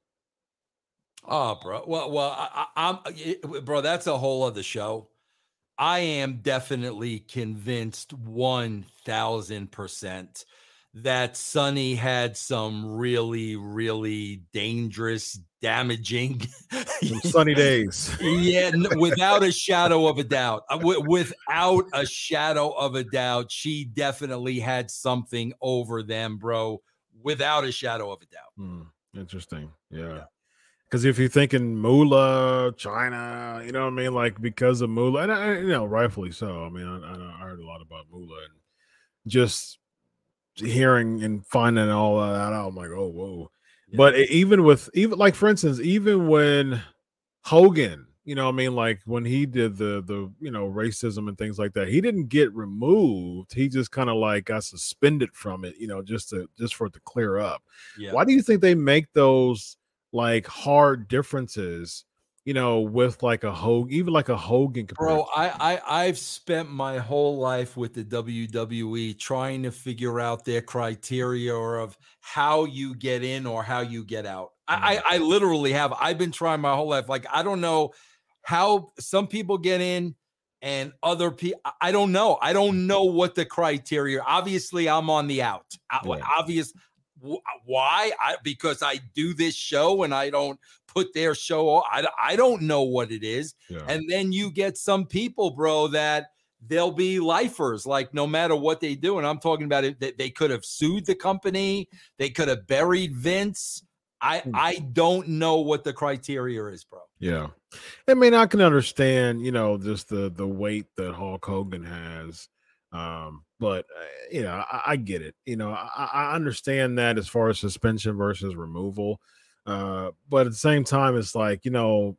Speaker 2: Oh, bro. Well, well, I, am bro. That's a whole other show. I am definitely convinced one thousand percent that Sunny had some really, really dangerous, damaging
Speaker 1: sunny days.
Speaker 2: yeah, without a shadow of a doubt. Uh, without a shadow of a doubt, she definitely had something over them, bro without a shadow of a doubt.
Speaker 1: Hmm, interesting. Yeah. Because if you're thinking Moolah, Chyna, you know what I mean? Like because of Moolah, and I, you know, rightfully so. I mean, I, I heard a lot about Moolah and just hearing and finding all of that out, I'm like, oh, whoa. Yeah. But even with, even like, for instance, even when Hogan you know, I mean, like when he did the the you know racism and things like that, he didn't get removed. He just kind of like got suspended from it, you know, just to just for it to clear up. Yeah. Why do you think they make those like hard differences? You know, with like a Hogan, even like a Hogan.
Speaker 2: Bro, I, I I've spent my whole life with the WWE trying to figure out their criteria of how you get in or how you get out. Mm-hmm. I, I literally have. I've been trying my whole life. Like I don't know how some people get in and other people i don't know. I don't mm-hmm. know what the criteria obviously i'm on the out. Yeah. obvious why? I, because i do this show and i don't put their show I, I don't know what it is. Yeah. and then you get some people bro that they'll be lifers like no matter what they do. And i'm talking about it they, they could have sued the company they could have buried vince I
Speaker 1: Hmm.
Speaker 2: I don't know what the criteria is, bro.
Speaker 1: Yeah. I mean, I can understand, you know, just the the weight that Hulk Hogan has. Um, but uh, you know, I, I get it. You know, I, I understand that as far as suspension versus removal. Uh, but at the same time, it's like, you know,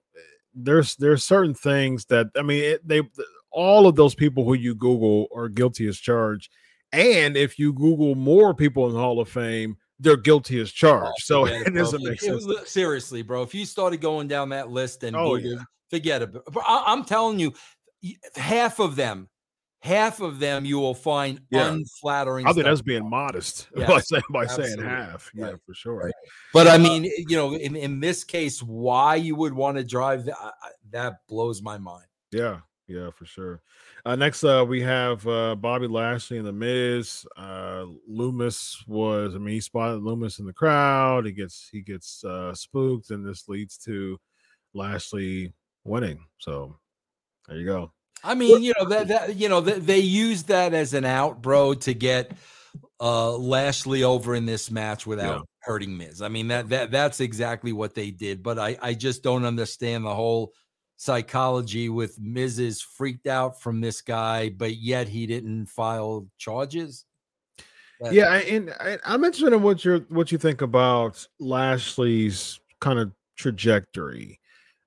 Speaker 1: there's there's certain things that I mean, it, they all of those people who you Google are guilty as charged. And if you Google more people in the Hall of Fame, they're guilty as charged. Oh, so
Speaker 2: Forget
Speaker 1: it doesn't make
Speaker 2: It- it-
Speaker 1: sense.
Speaker 2: seriously, bro. If you started going down that list and
Speaker 1: Oh, yeah.
Speaker 2: forget it. I, I'm telling you, half of them, half of them, you will find
Speaker 1: Yeah.
Speaker 2: unflattering.
Speaker 1: I think that's being modest by
Speaker 2: Yes,
Speaker 1: saying by saying half. Yeah, for sure.
Speaker 2: right. But I uh, mean, eh, you know, in, in this case, why you would want to drive that, that blows my mind.
Speaker 1: Yeah, yeah, for sure. Uh, next, uh, we have uh, Bobby Lashley and the Miz. Uh, Lumis was, I mean, he spotted Lumis in the crowd. He gets he gets uh, spooked, and this leads to Lashley winning. So there you go.
Speaker 2: I mean, you know that that you know that they used that as an out, bro, to get uh Lashley over in this match without hurting Miz. I mean that that that's exactly what they did, but I I just don't understand the whole psychology with Miz freaked out from this guy, but yet he didn't file charges. That-
Speaker 1: Yeah, I- and I, I'm interested in what you what you think about Lashley's kind of trajectory.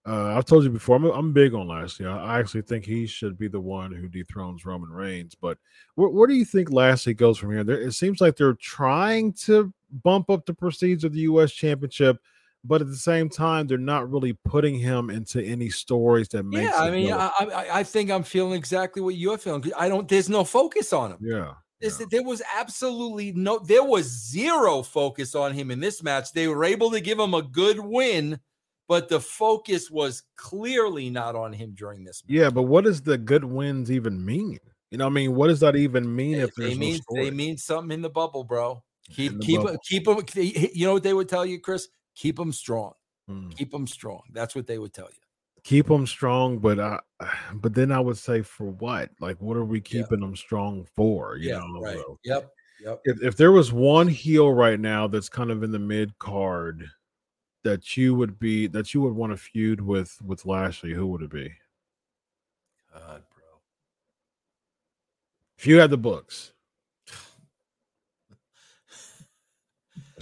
Speaker 1: Uh, I've told you before, I'm, I'm big on Lashley. I, I actually think he should be the one who dethrones Roman Reigns. But where, where do you think Lashley goes from here? There, it seems like they're trying to bump up the prestige of the U.S. Championship, but at the same time, they're not really putting him into any stories that makes.
Speaker 2: yeah, I mean, I, I I think I'm feeling exactly what you're feeling. I don't. There's no focus on him.
Speaker 1: yeah, yeah.
Speaker 2: there was absolutely no, there was zero focus on him in this match. They were able to give him a good win, but the focus was clearly not on him during this. Match.
Speaker 1: yeah, but what does the good wins even mean? You know, what I mean, what does that even mean if
Speaker 2: they
Speaker 1: there's no
Speaker 2: mean
Speaker 1: story?
Speaker 2: they mean something in the bubble, bro. Keep keep
Speaker 1: bubble.
Speaker 2: keep them. You know what they would tell you, Chris? Keep them strong.
Speaker 1: Mm.
Speaker 2: Keep them strong. That's what they would tell you.
Speaker 1: keep them strong, but I, but then I would say for what? Like, what are we keeping them strong for? You
Speaker 2: yeah,
Speaker 1: know,
Speaker 2: right.
Speaker 1: so
Speaker 2: Yep. Yep.
Speaker 1: if if there was one heel right now that's kind of in the mid card that you would be that you would want to feud with with Lashley, who would it be?
Speaker 2: God, bro.
Speaker 1: If you had the books,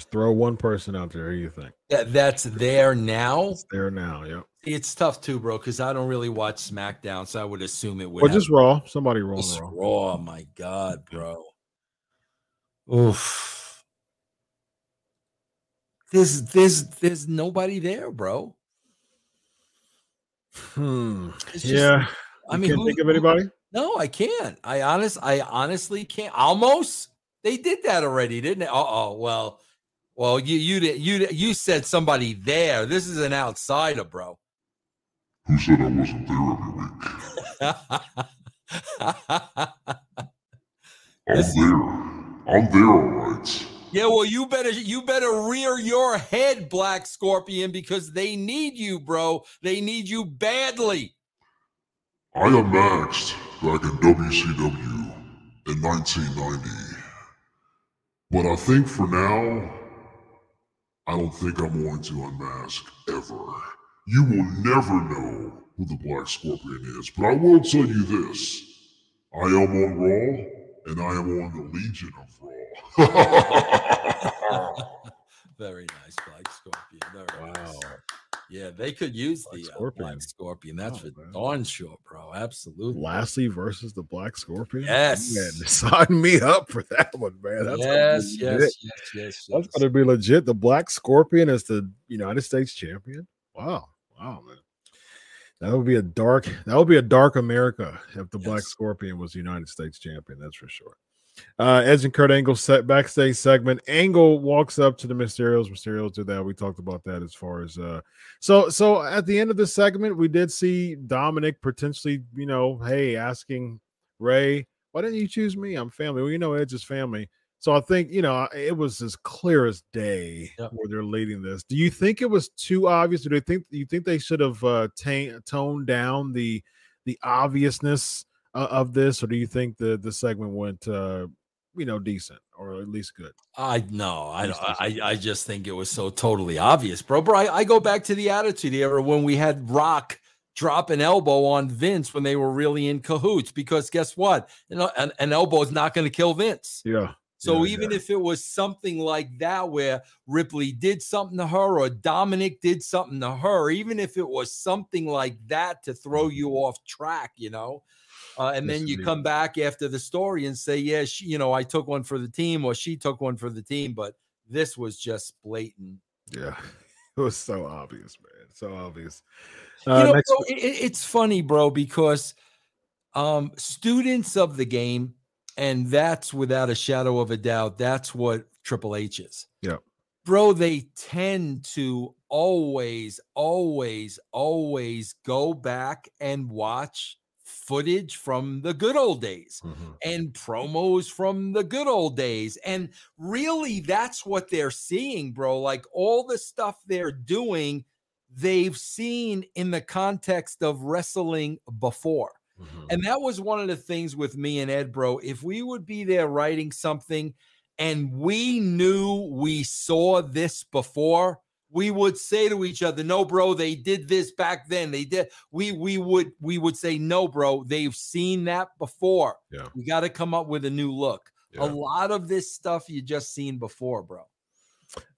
Speaker 1: just throw one person out there. Who you think?
Speaker 2: That that's there now.
Speaker 1: It's there now. Yep.
Speaker 2: It's tough too, bro, because I don't really watch SmackDown, so I would assume it would.
Speaker 1: Or just Raw. Somebody Raw.
Speaker 2: Raw. My God, bro. Oof. There's there's there's nobody there, bro.
Speaker 1: Hmm.
Speaker 2: Just-
Speaker 1: Yeah.
Speaker 2: I
Speaker 1: You
Speaker 2: mean,
Speaker 1: can't
Speaker 2: who-
Speaker 1: think of
Speaker 2: who-
Speaker 1: anybody.
Speaker 2: No, I can't. I honest, I honestly can't. Almost, they did that already, didn't they? Uh oh. Well, well, you you you you said somebody there. This is an outsider, bro.
Speaker 4: Who said I wasn't there every week? I'm
Speaker 2: This-
Speaker 4: there. I'm there, all right.
Speaker 2: Yeah, well, you better you better rear your head, Black Scorpion, because they need you, bro. They need you badly.
Speaker 4: I am maxed back in WCW in 1990. But I think for now, I don't think I'm going to unmask ever. You will never know who the Black Scorpion is. But I will tell you this I am on Raw, and I am on the Legion of Raw.
Speaker 2: Very nice, Black Scorpion. Very nice. Yeah, they could use
Speaker 1: Black
Speaker 2: the uh, Black Scorpion. That's
Speaker 1: Oh,
Speaker 2: for darn sure, bro. Absolutely.
Speaker 1: Lashley versus the Black Scorpion.
Speaker 2: Yes.
Speaker 1: man, sign me up for that one, man. That's gonna
Speaker 2: yes, yes, yes, yes,
Speaker 1: That's
Speaker 2: yes.
Speaker 1: going to be legit. The Black Scorpion is the United States champion. Wow, wow, man. That would be a dark. That would be a dark America if the Black Scorpion was the United States champion. That's for sure. Uh, Edge and Kurt Angle set backstage segment. Angle walks up to the Mysterios. Mysterios do that. We talked about that as far as uh. So so at the end of the segment, we did see Dominic potentially, you know, hey, asking Rey, why didn't you choose me? I'm family. Well, you know, Edge is family. So I think you know it was as clear as day
Speaker 2: Yep.
Speaker 1: where they're leading this. Do you think it was too obvious? Or do you think you think they should have uh, ta- toned down the the obviousness uh, of this, or do you think the the segment went uh, you know decent or at least good.
Speaker 2: I no, I I I just think it was so totally obvious, bro. Bro, I, I go back to the attitude era when we had Rock drop an elbow on Vince when they were really in cahoots. Because guess what? You know, an, an elbow is not going to kill Vince.
Speaker 1: Yeah.
Speaker 2: So
Speaker 1: Yeah,
Speaker 2: even
Speaker 1: yeah.
Speaker 2: if it was something like that, where Ripley did something to her or Dominic did something to her, even if it was something like that to throw you off track, you know, uh, and
Speaker 1: Yes,
Speaker 2: then you
Speaker 1: indeed.
Speaker 2: come back after the story and say, yeah, she, you know, I took one for the team or she took one for the team, but this was just blatant.
Speaker 1: Yeah. It was so obvious, man. So obvious.
Speaker 2: you
Speaker 1: Uh,
Speaker 2: know, bro, it, it- it's funny, bro, because um, students of the game, and that's without a shadow of a doubt, that's what Triple H is.
Speaker 1: Yeah.
Speaker 2: Bro, they tend to always, always, always go back and watch footage from the good old days
Speaker 1: Mhm.
Speaker 2: and promos from the good old days. And really, that's what they're seeing, bro. Like all the stuff they're doing, they've seen in the context of wrestling before.
Speaker 1: Mhm.
Speaker 2: And that was one of the things with me and Ed, bro. If we would be there writing something and we knew we saw this before, we would say to each other, "No, bro, they did this back then. They did." We we would we would say, "No, bro, they've seen that before.
Speaker 1: Yeah.
Speaker 2: We got to come up with a new look."
Speaker 1: Yeah.
Speaker 2: A lot of this stuff you just seen before, bro.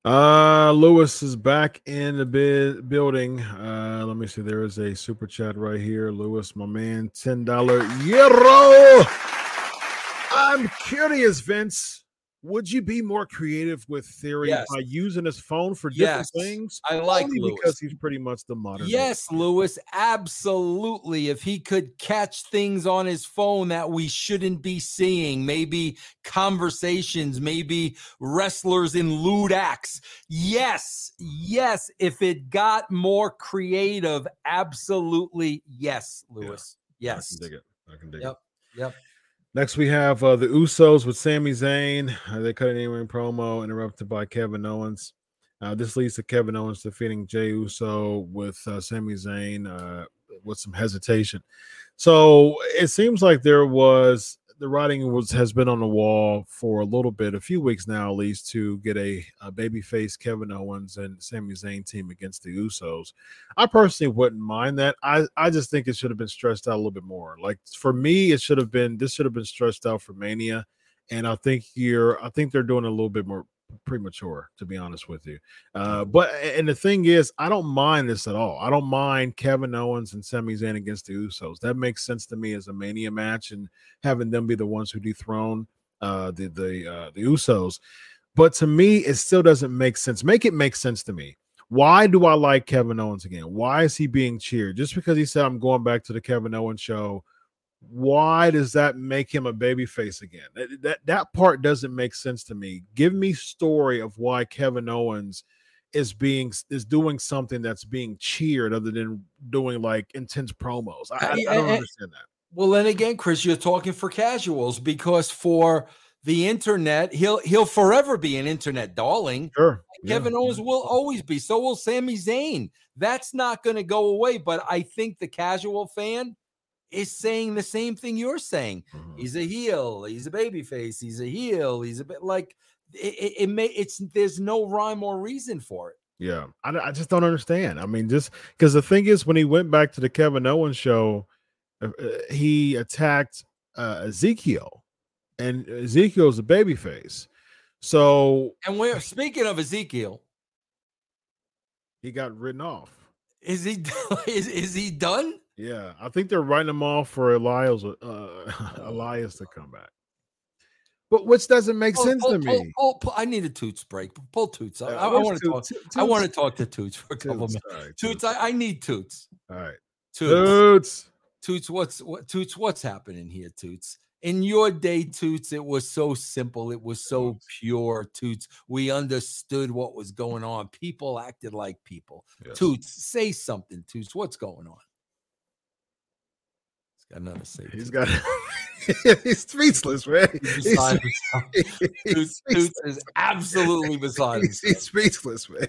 Speaker 1: Uh, Lewis is back in the bi- building. Uh, let me see. There is a super chat right here. Lewis, my man, ten dollar euro. I'm curious, Vince. Would you be more creative with theory
Speaker 2: Yes.
Speaker 1: by using his phone for different
Speaker 2: Yes.
Speaker 1: things?
Speaker 2: I like
Speaker 1: Only
Speaker 2: Lewis.
Speaker 1: because he's pretty much the modern.
Speaker 2: Yes, Lewis, absolutely. If he could catch things on his phone that we shouldn't be seeing, maybe conversations, maybe wrestlers in lewd acts. Yes, yes. If it got more creative, absolutely yes, Lewis. Yes.
Speaker 1: I can dig it. I can dig
Speaker 2: Yep.
Speaker 1: it.
Speaker 2: Yep.
Speaker 1: Next, we have uh, the Usos with Sami Zayn. Uh, they cut an in-ring promo interrupted by Kevin Owens. Uh, this leads to Kevin Owens defeating Jey Uso with uh, Sami Zayn uh, with some hesitation. So it seems like there was the writing was has been on the wall for a little bit, a few weeks now at least, to get a, a babyface Kevin Owens and Sami Zayn team against the Usos. I personally wouldn't mind that. I I just think it should have been stretched out a little bit more. Like for me, it should have been this should have been stretched out for Mania, and I think you're I think they're doing a little bit more premature to be honest with you. Uh, but and the thing is, I don't mind this at all. I don't mind Kevin Owens and Sami Zayn against the Usos. That makes sense to me as a Mania match and having them be the ones who dethrone uh, the the uh, the Usos. But to me, it still doesn't make sense. Make it make sense to me. Why do I like Kevin Owens again? Why is he being cheered? Just because he said I'm going back to the Kevin Owens show. Why does that make him a baby face again? That, that that part doesn't make sense to me. Give me story of why Kevin Owens is being is doing something that's being cheered other than doing like intense promos. I, I, I don't understand that.
Speaker 2: Well, then again, Chris, you're talking for casuals because for the internet, he'll he'll forever be an internet darling.
Speaker 1: Sure. yeah.
Speaker 2: Kevin Owens will always be. So will Sami Zayn. That's not going to go away. But I think the casual fan is saying the same thing you're saying.
Speaker 1: Mhm.
Speaker 2: He's a heel. He's a babyface. He's a heel. He's a bit like it. It, it may. It's there's no rhyme or reason for it.
Speaker 1: Yeah, I, I just don't understand. I mean, just because the thing is, when he went back to the Kevin Owens show, uh, uh, he attacked uh, Ezekiel, and Ezekiel's a babyface, so
Speaker 2: And we're speaking of Ezekiel.
Speaker 1: he got written off.
Speaker 2: Is he is, is he done?
Speaker 1: Yeah, I think they're writing them off for Elias, uh, Elias to come back, but which doesn't make sense to me.
Speaker 2: pull- I need a Toots break. Pull Toots. I,
Speaker 1: Uh,
Speaker 2: I,
Speaker 1: where's
Speaker 2: want to talk.
Speaker 1: Toots-
Speaker 2: I want to talk to Toots for a couple
Speaker 1: Toots,
Speaker 2: minutes.
Speaker 1: right,
Speaker 2: Toots, I, I need Toots.
Speaker 1: all right,
Speaker 2: Toots.
Speaker 1: Toots.
Speaker 2: Toots, what's what Toots, what's happening here, Toots? In your day, Toots, it was so simple, it was so pure, Toots. We understood what was going on. People acted like people.
Speaker 1: Yes.
Speaker 2: Toots, say something, Toots. What's going on? He's got nothing to say.
Speaker 1: He's
Speaker 2: Toots.
Speaker 1: got he's speechless, man.
Speaker 2: He's
Speaker 1: He's,
Speaker 2: beside himself.
Speaker 1: he's
Speaker 2: Toots,
Speaker 1: speechless.
Speaker 2: Is absolutely beside
Speaker 1: He's,
Speaker 2: himself.
Speaker 1: he's speechless, man.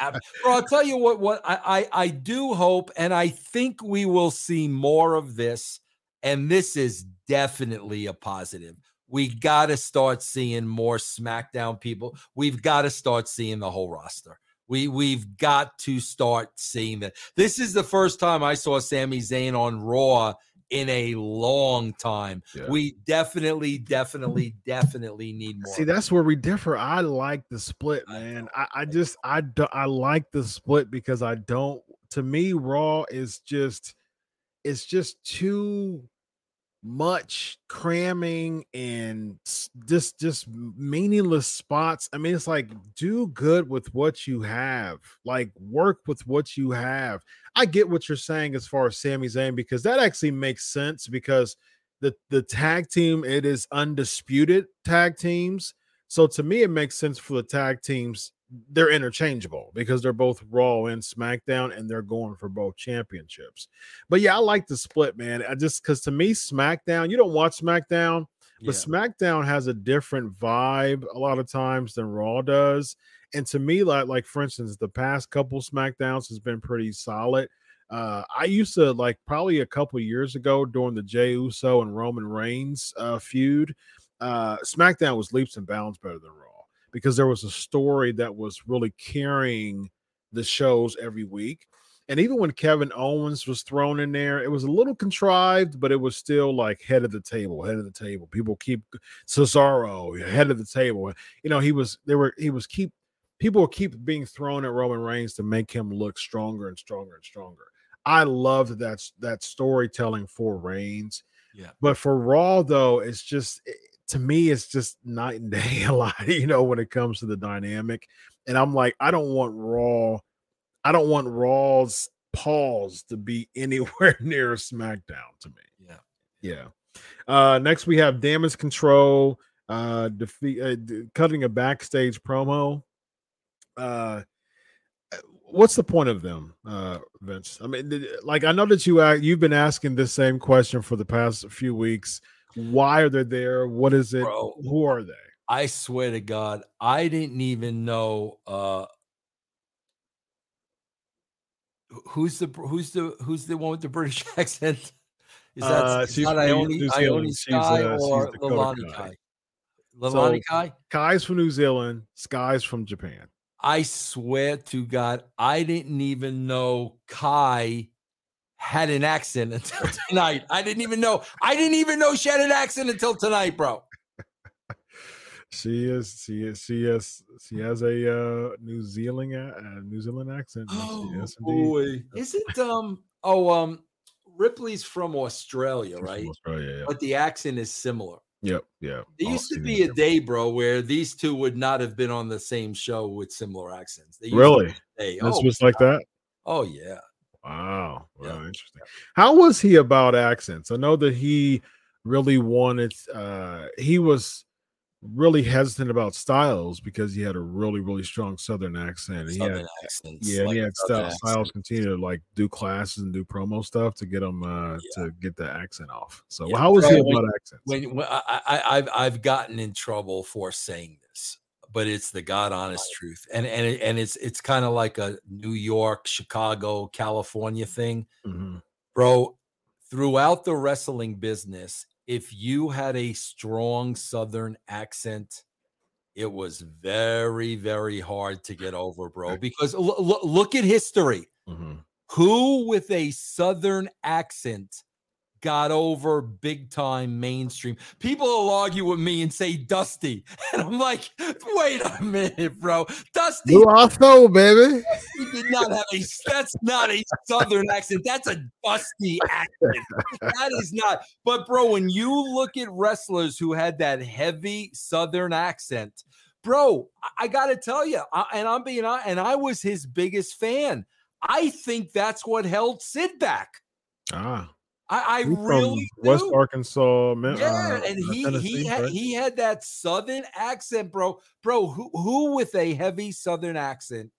Speaker 2: Ab- Bro, I'll tell you what. What I, I I do hope, and I think we will see more of this. And this is definitely a positive. we got to start seeing more SmackDown people. We've got to start seeing the whole roster. We we've got to start seeing that. This is the first time I saw Sami Zayn on Raw in a long time. Yeah. We definitely, definitely, definitely need more.
Speaker 1: See, that's where we differ. I like the split, man. I, I just I do, I like the split because I don't. To me, Raw is just it's just too much cramming and just just meaningless spots. I mean, it's like do good with what you have. Like work with what you have. I get what you're saying as far as Sami Zayn because that actually makes sense because the the tag team it is undisputed tag teams. So to me, it makes sense for the tag teams they're interchangeable because they're both Raw and SmackDown and they're going for both championships. But yeah, I like the split, man. I just because to me, SmackDown, you don't watch SmackDown, but yeah. SmackDown has a different vibe a lot of times than Raw does. And to me, like like for instance, the past couple SmackDowns has been pretty solid. Uh, I used to like probably a couple years ago during the Jey Uso and Roman Reigns uh, feud. Uh, SmackDown was leaps and bounds better than Raw because there was a story that was really carrying the shows every week. And even when Kevin Owens was thrown in there, it was a little contrived, but it was still like head of the table, head of the table. People keep Cesaro head of the table. You know, he was they were he was keep people keep being thrown at Roman Reigns to make him look stronger and stronger and stronger. I loved that that storytelling for Reigns.
Speaker 2: Yeah.
Speaker 1: But for Raw though, it's just to me, it's just night and day a lot, you know, when it comes to the dynamic. And I'm like, I don't want Raw, I don't want Raw's pause to be anywhere near SmackDown to me.
Speaker 2: Yeah.
Speaker 1: Yeah. Uh, next we have damage control, uh, defeat, uh, cutting a backstage promo. Uh, what's the point of them, uh, Vince? I mean, like I know that you uh, you've been asking this same question for the past few weeks. Why are they there? What is it? Bro, Who are they?
Speaker 2: I swear to God, I didn't even know uh who's the who's the who's the one with the British accent? Is that, uh, is that Iyo, Iyo Sky uh, or Leilani Kai? Leilani so, Kai?
Speaker 1: Kai's from New Zealand, Sky's from Japan.
Speaker 2: I swear to God, I didn't even know Kai had an accent until tonight. I didn't even know. I didn't even know she had an accent until tonight, bro.
Speaker 1: she is. She is. She is. She has a uh, New Zealand uh, New Zealand accent.
Speaker 2: Oh yes, boy, is it um? Oh um, Ripley's from Australia, right? From Australia, yeah. But the accent is similar.
Speaker 1: Yep. Yeah.
Speaker 2: There used to be a day, bro, where these two would not have been on the same show with similar accents.
Speaker 1: really? This oh, was like that.
Speaker 2: Oh yeah.
Speaker 1: Wow. Yeah. interesting. How was he about accents? I know that he really wanted uh he was really hesitant about Styles because he had a really, really strong Southern accent. Southern had, accents, yeah, like he had Styles, Styles continue to like do classes and do promo stuff to get him uh yeah. to get the accent off. So yeah, how was he about when, accents?
Speaker 2: When, when I, I, I've I've gotten in trouble for saying this but it's the god honest truth and and it, and it's it's kind of like a new york chicago california thing mm-hmm. bro throughout the wrestling business if you had a strong southern accent it was very very hard to get over bro because l- l- look at history mm-hmm. who with a southern accent got over big time mainstream. People will argue with me and say Dusty. And I'm like, wait a minute, bro. Dusty.
Speaker 1: You also, baby.
Speaker 2: He did not have a that's not a southern accent. That's a dusty accent. That is not. But bro, when you look at wrestlers who had that heavy southern accent, bro, I, gotta tell you, I, and I'm being and I was his biggest fan. I think that's what held Sid back.
Speaker 1: Ah.
Speaker 2: I, I really
Speaker 1: West Arkansas,
Speaker 2: man. Yeah, uh, and he he had, right? he had that southern accent, bro. Bro, who who with a heavy southern accent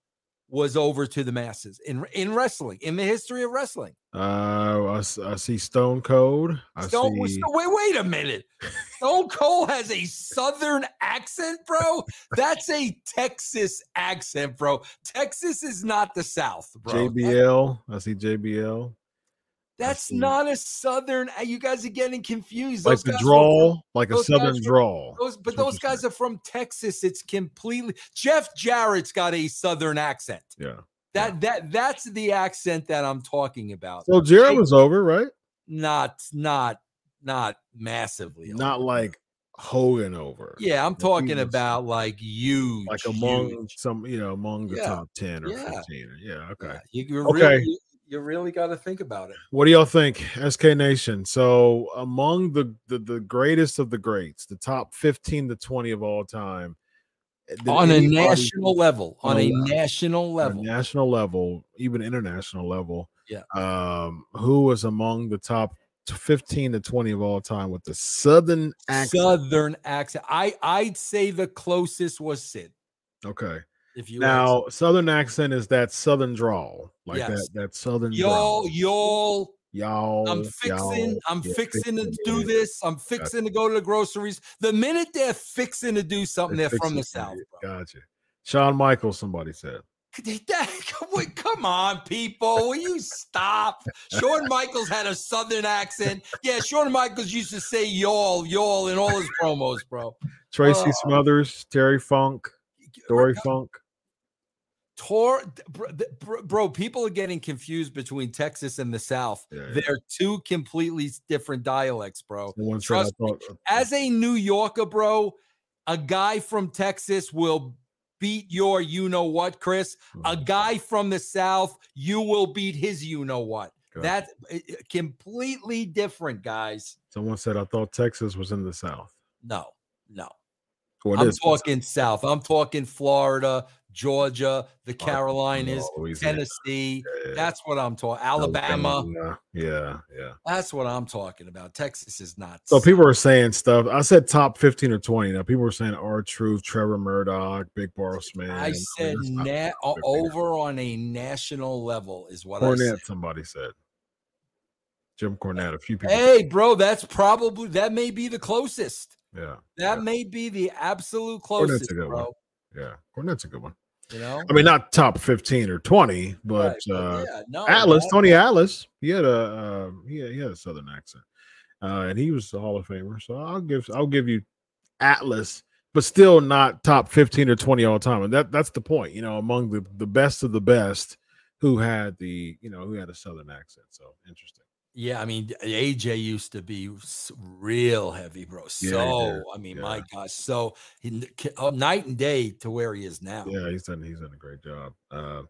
Speaker 2: was over to the masses in in wrestling in the history of wrestling?
Speaker 1: Uh, I, I see Stone Cold. I
Speaker 2: Stone,
Speaker 1: see...
Speaker 2: wait, wait a minute. Stone Cold has a southern accent, bro. That's a Texas accent, bro. Texas is not the South, bro.
Speaker 1: JBL. I see JBL.
Speaker 2: That's not a southern. uh, You guys are getting confused.
Speaker 1: like
Speaker 2: Those
Speaker 1: the drawl, like a southern drawl.
Speaker 2: Those, but
Speaker 1: That's
Speaker 2: those guys are from Texas. It's completely. Jeff Jarrett's got a southern accent.
Speaker 1: Yeah.
Speaker 2: That that that's the accent that I'm talking about.
Speaker 1: So
Speaker 2: Jarrett
Speaker 1: was over, right?
Speaker 2: not not not massively.
Speaker 1: Not
Speaker 2: over.
Speaker 1: like Hogan over.
Speaker 2: Yeah, I'm talking
Speaker 1: was
Speaker 2: about like huge,
Speaker 1: like among
Speaker 2: huge.
Speaker 1: some, you know, among the
Speaker 2: Yeah.
Speaker 1: top ten or
Speaker 2: Yeah.
Speaker 1: fifteen. Yeah. Okay.
Speaker 2: Yeah, you
Speaker 1: Okay.
Speaker 2: really you, you really got to think about it.
Speaker 1: What do y'all think, SK Nation? So, among the, the the greatest of the greats, the top fifteen to twenty of all time, eh,
Speaker 2: on a
Speaker 1: anybody-
Speaker 2: national level, on
Speaker 1: Oh,
Speaker 2: a
Speaker 1: wow.
Speaker 2: national
Speaker 1: on a
Speaker 2: level.
Speaker 1: national level, even international level,
Speaker 2: Yeah.
Speaker 1: um, who was among the top fifteen to twenty of all time with the Southern accent?
Speaker 2: Southern accent. I I'd say the closest was Sid.
Speaker 1: Okay,
Speaker 2: If you
Speaker 1: now Southern accent is that Southern drawl, like
Speaker 2: Yes.
Speaker 1: that that Southern
Speaker 2: y'all
Speaker 1: drawl.
Speaker 2: y'all
Speaker 1: y'all,
Speaker 2: I'm fixing,
Speaker 1: y'all,
Speaker 2: I'm
Speaker 1: yeah,
Speaker 2: fixing to do
Speaker 1: yeah.
Speaker 2: this. I'm fixing to go to the groceries. The minute they're fixing to do something, they're from the South. Bro.
Speaker 1: Gotcha. Shawn Michaels, somebody said.
Speaker 2: Come on, people. Will you stop? Shawn Michaels had a southern accent. Yeah, Shawn Michaels used to say y'all, y'all in all his promos, bro.
Speaker 1: Tracy
Speaker 2: Oh.
Speaker 1: Smothers, Terry Funk, Dory Funk.
Speaker 2: Tor, bro, th- bro, bro, people are getting confused between Texas and the South.
Speaker 1: Yeah, yeah.
Speaker 2: They're two completely different dialects, bro.
Speaker 1: Someone said, I
Speaker 2: Trust me. As a New Yorker, bro, a guy from Texas will beat your you know what, Chris. A
Speaker 1: Mhm.
Speaker 2: guy from the South, you will beat his you know what. That's completely different, guys.
Speaker 1: Someone said, I thought Texas was in the South.
Speaker 2: No, no.
Speaker 1: It
Speaker 2: I'm
Speaker 1: is in the
Speaker 2: talking South. I'm talking Florida, Georgia, the
Speaker 1: Oh,
Speaker 2: Carolinas,
Speaker 1: Louisiana.
Speaker 2: Tennessee.
Speaker 1: Yeah,
Speaker 2: That's what I'm talking. Alabama.
Speaker 1: Yeah, yeah.
Speaker 2: That's what I'm talking about. Texas is not.
Speaker 1: So people are saying stuff. I said top 15 or 20. Now people are saying R Truth, Trevor Murdoch, Big Boss Man.
Speaker 2: I said
Speaker 1: that's not
Speaker 2: na-
Speaker 1: top 15 or
Speaker 2: over on a national level is what I
Speaker 1: Cornette,
Speaker 2: said.
Speaker 1: somebody said. Jim Cornette, a few people.
Speaker 2: Hey, bro, that's probably that may be the closest.
Speaker 1: yeah,
Speaker 2: That
Speaker 1: yeah,
Speaker 2: may be the absolute closest,
Speaker 1: good one. yeah. Cornette's a good one.
Speaker 2: You know,
Speaker 1: I mean, not top 15 or 20, but
Speaker 2: Right,
Speaker 1: uh,
Speaker 2: yeah, no,
Speaker 1: Atlas,
Speaker 2: that-
Speaker 1: Tony Atlas, he had a uh, he, had, he had a southern accent, uh, and he was a Hall of Famer. So I'll give I'll give you Atlas, but still not top fifteen or twenty all time. And that that's the point, you know, among the the best of the best who had the you know who had a southern accent. So interesting.
Speaker 2: Yeah, I mean, AJ used to be real heavy, bro. So,
Speaker 1: did.
Speaker 2: I mean,
Speaker 1: Yeah.
Speaker 2: my gosh, so he, uh, night and day to where he is now.
Speaker 1: Yeah, he's done he's done a great job. Uh,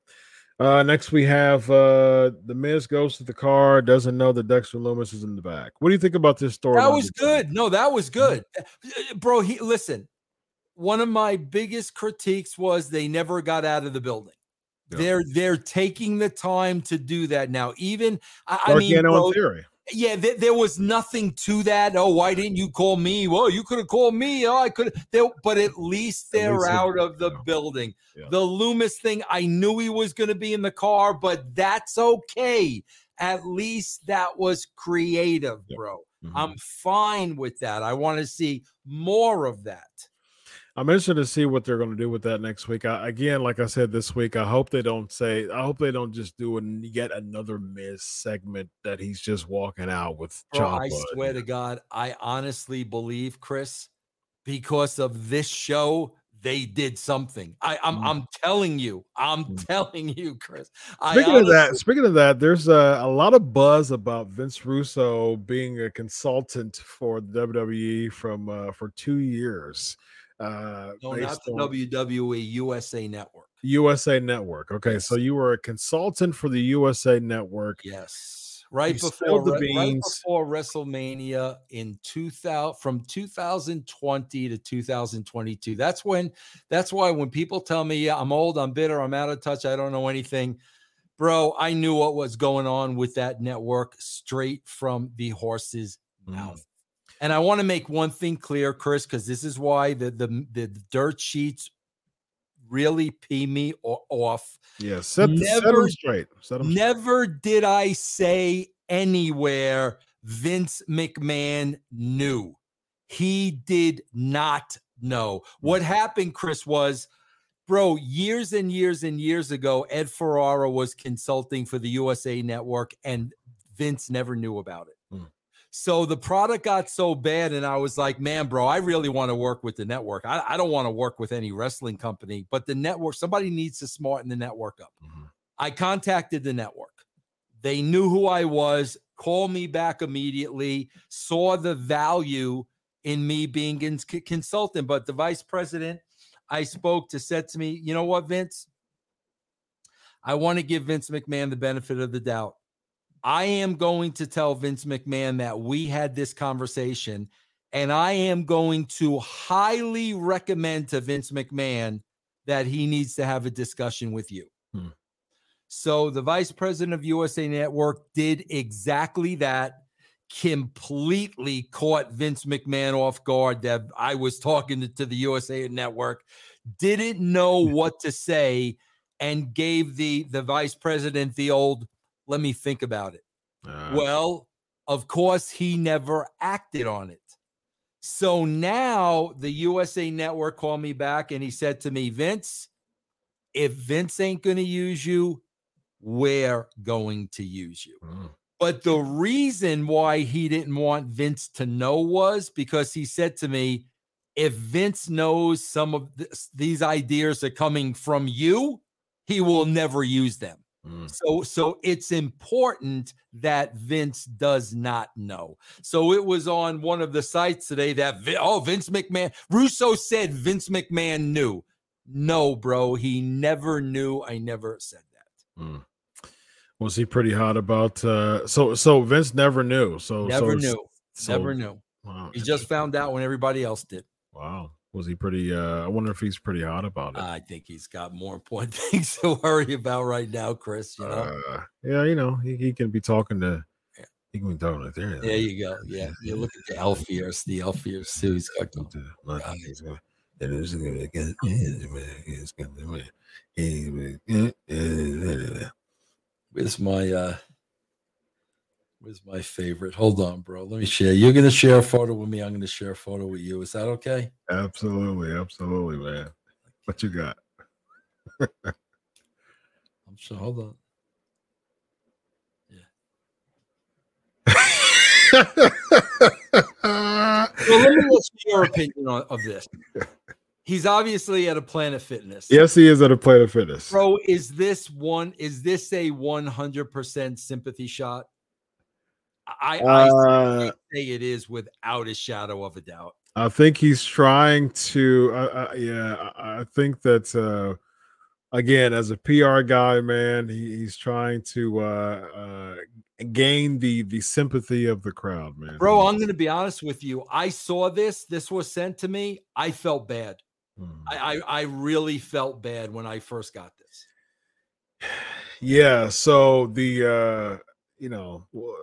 Speaker 1: uh, next we have uh the Miz goes to the car, doesn't know that Dexter Lumis is in the back. What do you think about this story?
Speaker 2: That was good. No, that was good, Uh, bro. He listen. One of my biggest critiques was they never got out of the building.
Speaker 1: Yeah.
Speaker 2: They're they're taking the time to do that now. Even I, I mean, bro,
Speaker 1: theory.
Speaker 2: yeah, there, there was nothing to that. Oh, why didn't you call me? Well, you could have called me. Oh, I could. But at least they're
Speaker 1: least
Speaker 2: out of the
Speaker 1: yeah.
Speaker 2: building.
Speaker 1: Yeah.
Speaker 2: The Lumis thing, I knew he was going to be in the car, but that's okay. At least that was creative,
Speaker 1: Yep.
Speaker 2: bro.
Speaker 1: Mhm.
Speaker 2: I'm fine with that. I want to see more of that.
Speaker 1: I'm interested to see what they're going to do with that next week. I, again, like I said this week, I hope they don't say. I hope they don't just do an, yet another Miz segment that he's just walking out with.
Speaker 2: Bro, I swear to God, I honestly believe, Chris, because of this show, they did something. I, I'm,
Speaker 1: Mm.
Speaker 2: I'm telling you, I'm
Speaker 1: Mm.
Speaker 2: telling you, Chris. I
Speaker 1: Speaking of that, speaking of that, there's a, a lot of buzz about Vince Russo being a consultant for the WWE from uh, for two years. Uh,
Speaker 2: no, not the
Speaker 1: on
Speaker 2: WWE USA Network.
Speaker 1: USA Network. Okay, so you were a consultant for the USA Network.
Speaker 2: Yes, right
Speaker 1: You
Speaker 2: before
Speaker 1: the
Speaker 2: Re- right before WrestleMania in 2000 from 2020 to 2022. That's when that's why when people tell me yeah, I'm old, I'm bitter, I'm out of touch, I don't know anything. Bro, I knew what was going on with that network straight from the horse's
Speaker 1: Mm.
Speaker 2: mouth. And I want to make one thing clear, Chris, because this is why the, the the dirt sheets really pee me off.
Speaker 1: Yeah, set, set them straight. Set 'em straight.
Speaker 2: Never did I say anywhere Vince McMahon knew. He did not know. What mm. happened, Chris, was bro, years and years and years ago, Ed Ferrara was consulting for the USA Network, and Vince never knew about it. So the product got so bad, and I was like, man, bro, I really want to work with the network. I, I don't want to work with any wrestling company, but the network, somebody needs to smarten the network up.
Speaker 1: Mhm.
Speaker 2: I contacted the network. They knew who I was, called me back immediately, saw the value in me being a consultant. But the vice president I spoke to said to me, you know what, Vince? I want to give Vince McMahon the benefit of the doubt. I am going to tell Vince McMahon that we had this conversation, and I am going to highly recommend to Vince McMahon that he needs to have a discussion with you.
Speaker 1: Hmm.
Speaker 2: So the vice president of USA Network did exactly that. Completely caught Vince McMahon off guard that I was talking to, to the USA Network, didn't know what to say, and gave the the vice president the old let me think about it.
Speaker 1: Uh,
Speaker 2: Well, of course, he never acted on it. So now the USA Network called me back and he said to me, Vince, if Vince ain't going to use you, we're going to use you.
Speaker 1: mm,
Speaker 2: But the reason why he didn't want Vince to know was because he said to me, if Vince knows some of this, these ideas are coming from you, he will never use them.
Speaker 1: Mm.
Speaker 2: So so it's important that Vince does not know. So it was on one of the sites today that oh Vince McMahon Russo said Vince McMahon knew. No, bro, he never knew. I never said that.
Speaker 1: Mm. Was he pretty hot about uh so so Vince never knew. So
Speaker 2: Never
Speaker 1: so,
Speaker 2: knew.
Speaker 1: so-
Speaker 2: never knew.
Speaker 1: Wow.
Speaker 2: He just found out when everybody else did.
Speaker 1: wow. Was he pretty uh I wonder if he's pretty hot about it.
Speaker 2: I think he's got more important things to worry about right now, Chris. You know.
Speaker 1: Uh, yeah, you know, he, he can be talking to
Speaker 2: Yeah.
Speaker 1: he can be talking to there.
Speaker 2: there you go. Yeah. You look at the Elfiers, the Elfiers too. He's got
Speaker 1: Talk to my-
Speaker 2: God. Where's my favorite? Hold on, bro. Let me share. You're gonna share a photo with me. I'm gonna share a photo with you. Is that okay?
Speaker 1: Absolutely, absolutely, man. What you got?
Speaker 2: I'm sure. Hold on. Well, let me listen to your opinion on, of this. He's obviously at a Planet Fitness.
Speaker 1: yes, he is at a Planet Fitness.
Speaker 2: Bro, is this one? Is this a 100% sympathy shot? I, I
Speaker 1: Uh,
Speaker 2: say it is without a shadow of a doubt.
Speaker 1: I think he's trying to. Uh, uh, yeah, I, I think that uh, again, as a PR guy, man, he, he's trying to uh, uh, gain the the sympathy of the crowd, man.
Speaker 2: Bro, I'm going to be honest with you. I saw this. This was sent to me. I felt bad.
Speaker 1: Hmm.
Speaker 2: I, I, I really felt bad when I first got this.
Speaker 1: Yeah, so the uh you know w-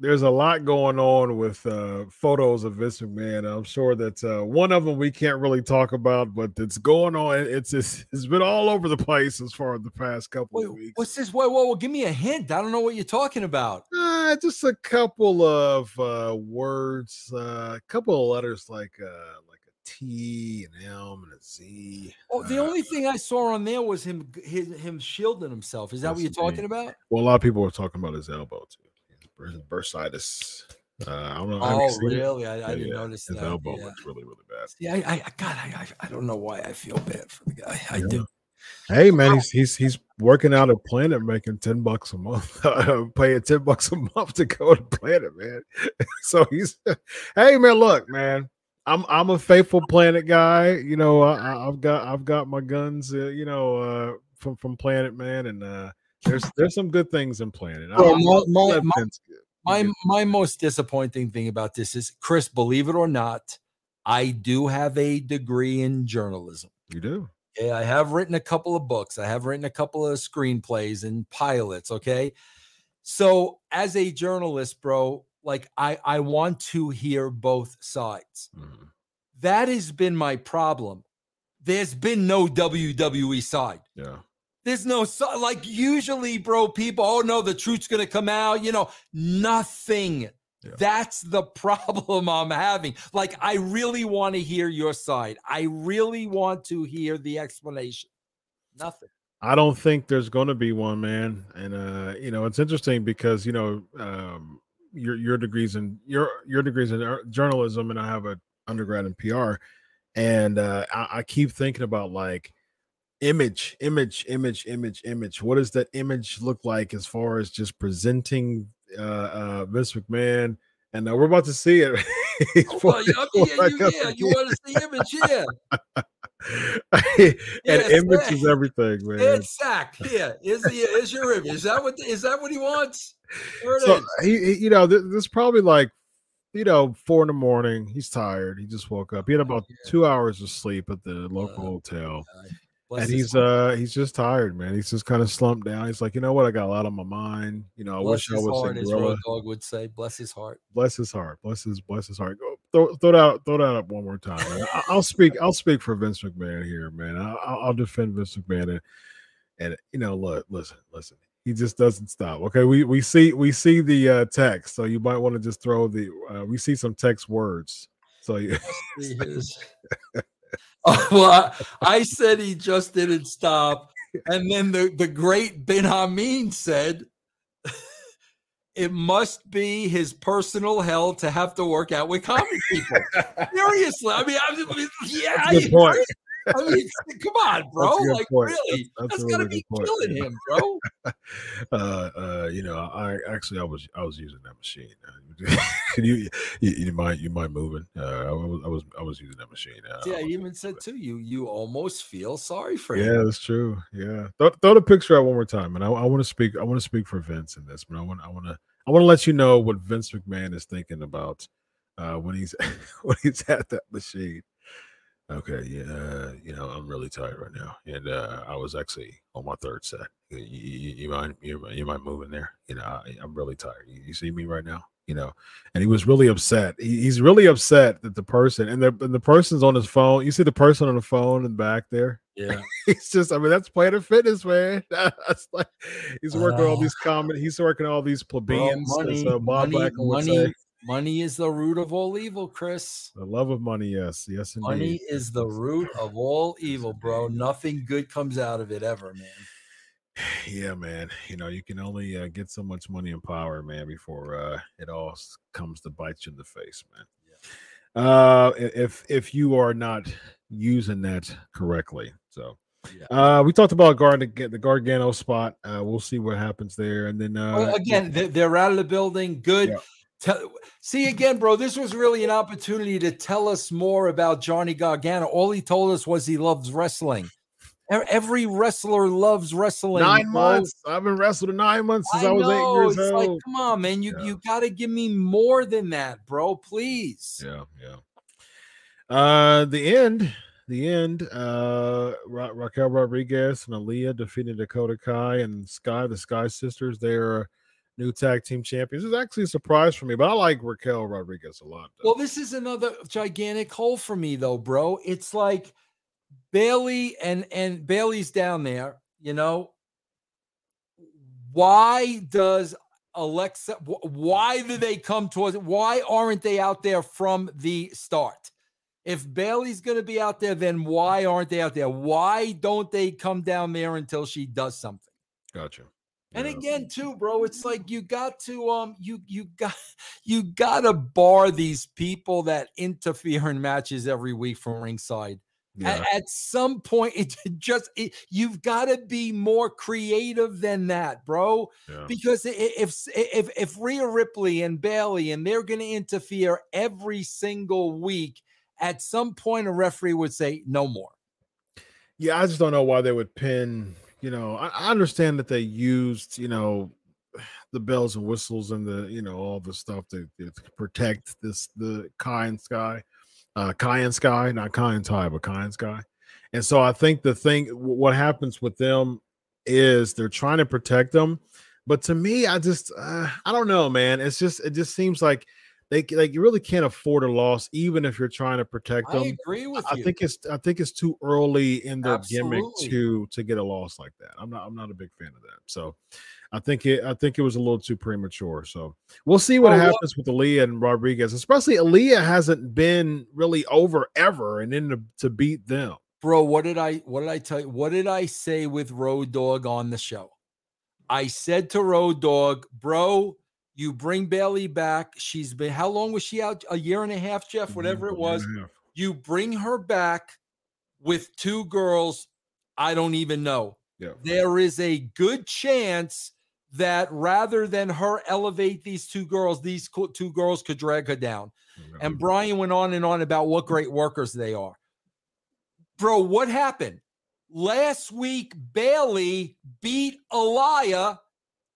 Speaker 1: there's a lot going on with uh photos of Vince McMahon. I'm sure that uh one of them we can't really talk about, but it's going on. It's it's, it's been all over the place as far as the past couple of weeks.
Speaker 2: what's this? Whoa, whoa, whoa, give me a hint. I don't know what you're talking about.
Speaker 1: Uh, just a couple of uh words, uh, a couple of letters like uh like a T, an M, and a Z.
Speaker 2: Oh, the only thing I saw on there was him his, him shielding himself. Is that what you're talking about?
Speaker 1: Well, a lot of people were talking about his elbow too. His bursitis. Uh, I don't know.
Speaker 2: Oh, really? I, I
Speaker 1: Yeah,
Speaker 2: didn't notice
Speaker 1: His
Speaker 2: that.
Speaker 1: elbow
Speaker 2: yeah.
Speaker 1: looks really, really bad.
Speaker 2: Yeah, I, I, God, I, I, don't know why I feel bad for the guy. I
Speaker 1: Yeah.
Speaker 2: do.
Speaker 1: Hey man, he's he's he's working out at Planet, making ten bucks a month, paying ten bucks a month to go to Planet, man. so he's, hey man, look, man, I'm I'm a faithful Planet guy. You know, I, I- I've got I've got my guns, uh, you know, uh, from from Planet, man, and uh, there's there's some good things in Planet. I-
Speaker 2: Bro,
Speaker 1: I'm-
Speaker 2: my- my- my- My my most disappointing thing about this is Chris, believe it or not, I do have a degree in journalism.
Speaker 1: You do.
Speaker 2: Yeah, I have written a couple of books. I have written a couple of screenplays and pilots. Okay. So as a journalist, bro, like I, I want to hear both sides.
Speaker 1: Mhm.
Speaker 2: That has been my problem. There's been no WWE side.
Speaker 1: Yeah.
Speaker 2: There's no like usually, bro. People, oh no, the truth's gonna come out. You know, nothing.
Speaker 1: Yeah.
Speaker 2: That's the problem I'm having. Like, I really want to hear your side. I really want to hear the explanation. Nothing.
Speaker 1: I don't think there's going to be one, man. And uh, you know, it's interesting because you know, um, your your degrees in your your degrees in journalism, and I have a undergrad in PR, and uh, I, I keep thinking about like image, image, image, image, image. What does that image look like as far as just presenting uh, uh, Vince McMahon? And uh, we're about to see it.
Speaker 2: oh, well, yeah, yeah, you, yeah, you want to see image, yeah.
Speaker 1: and yeah, image is everything, man.
Speaker 2: it's Sack, yeah, is the is your image? Is that what is that what he wants?
Speaker 1: so he, he, you know, this, this probably like you know, four in the morning. He's tired. He just woke up. He had oh, about yeah. two hours of sleep at the local uh, hotel. And he's uh he's just tired, man. He's just kind of slumped down. He's like, you know what? I got a lot on my mind. You know, I
Speaker 2: bless
Speaker 1: wish I was
Speaker 2: heart, as Road Dog would say, bless his heart.
Speaker 1: Bless his heart. Bless his bless his heart. Go throw, throw that out, throw that up one more time. I, will speak. I'll speak for Vince McMahon here, man. I, will defend Vince McMahon, and, and you know, look, listen, listen he just doesn't stop. Okay, we we see we see the uh, text, so you might want to just throw the. Uh, we see some text words. So you.
Speaker 2: oh, well, I, I, said he just didn't stop, and then the the great Ben Hameen said. It must be his personal hell to have to work out with comedy people. Seriously, I mean, I yeah, I, I mean, come on, bro. Like, point. really? That's, that's, that's gotta be point. killing him, bro.
Speaker 1: uh, uh, you know, I actually I was I was using that machine. you, you, you might you might moving. Uh, I was I was I was using that machine. Uh,
Speaker 2: yeah, you even said too. You you almost feel sorry for him.
Speaker 1: Yeah, that's true. Yeah, throw, throw the picture out one more time, and I, I want to speak. I want to speak for Vince in this, but I want I want to I want to let you know what Vince McMahon is thinking about uh, when he's when he's at that machine. Okay, yeah, you know, I'm really tired right now, and uh, I was actually on my third set. You, you, you mind, you, you mind moving there? You know, I, am really tired. You, you, see me right now, you know, and he was really upset. He, he's really upset that the person and the and the person's on his phone. You see the person on the phone in the back there.
Speaker 2: Yeah,
Speaker 1: he's just. I mean, that's Planet Fitness, man. That's like he's working uh, all these comment. He's working all these plebeians.
Speaker 2: Money, uh, money, money, Money is the root of all evil, Chris.
Speaker 1: The love of money, yes, yes, indeed.
Speaker 2: Money is the root of all evil, bro. Nothing good comes out of it ever, man.
Speaker 1: Yeah, man. You know, you can only uh, get so much money and power, man, before uh, it all comes to bite you in the face, man. Yeah. Uh, if if you are not using that correctly, so. Yeah. Uh, we talked about guard the Gargano spot. Uh, we'll see what happens there, and then uh,
Speaker 2: well, again, they're out of the building. Good. Yeah. Tell, see again, bro. This was really an opportunity to tell us more about Johnny Gargano. All he told us was he loves wrestling. Every wrestler loves wrestling.
Speaker 1: Nine bro. months. I've been wrestling nine months since I, I was know. eight years it's old. Like,
Speaker 2: come on, man. You yeah. you got to give me more than that, bro. Please.
Speaker 1: Yeah, yeah. Uh, the end. The end. Uh, Ra- Raquel Rodriguez and Aliyah defeated Dakota Kai and Sky, the Sky Sisters. They're new tag team champions. It's actually a surprise for me, but I like Raquel Rodriguez a lot.
Speaker 2: Though. Well, this is another gigantic hole for me, though, bro. It's like Bayley and and Bayley's down there. You know, why does Alexa? Why do they come towards? Why aren't they out there from the start? If Bayley's going to be out there, then why aren't they out there? Why don't they come down there until she does something?
Speaker 1: Gotcha.
Speaker 2: And again, too, bro, it's like you got to um you you got you gotta bar these people that interfere in matches every week from ringside. Yeah. At, at, some point, it just it, you've got to be more creative than that, bro. Yeah. Because if if if Rhea Ripley and Bayley and they're going to interfere every single week, at some point a referee would say no more.
Speaker 1: Yeah, I just don't know why they would pin you know, I, I understand that they used, you know, the bells and whistles and the, you know, all the stuff to, to protect this the Kai and Sky, uh Kai and Sky, not Kai and Ty, but Kai and Sky. And so I think the thing what happens with them is they're trying to protect them. But to me, I just uh, I don't know, man. It's just it just seems like they like you really can't afford a loss, even if you're trying to protect them. I
Speaker 2: agree with
Speaker 1: I
Speaker 2: you.
Speaker 1: think it's I think it's too early in their Absolutely. gimmick to to get a loss like that. I'm not I'm not a big fan of that. So I think it I think it was a little too premature. So we'll see what oh, happens well, with Aliyah and Rodriguez, especially Aliyah hasn't been really over ever and then to, to beat them.
Speaker 2: Bro, what did I what did I tell you? What did I say with Road Dog on the show? I said to Road Dog, bro, you bring Bayley back. She's been how long was she out? A year and a half, Jeff, whatever it was. You bring her back with two girls. I don't even know.
Speaker 1: Yeah.
Speaker 2: There is a good chance that rather than her elevate these two girls, these two girls could drag her down. And Brian went on and on about what great workers they are. Bro, what happened? Last week, Bayley beat Aliyah,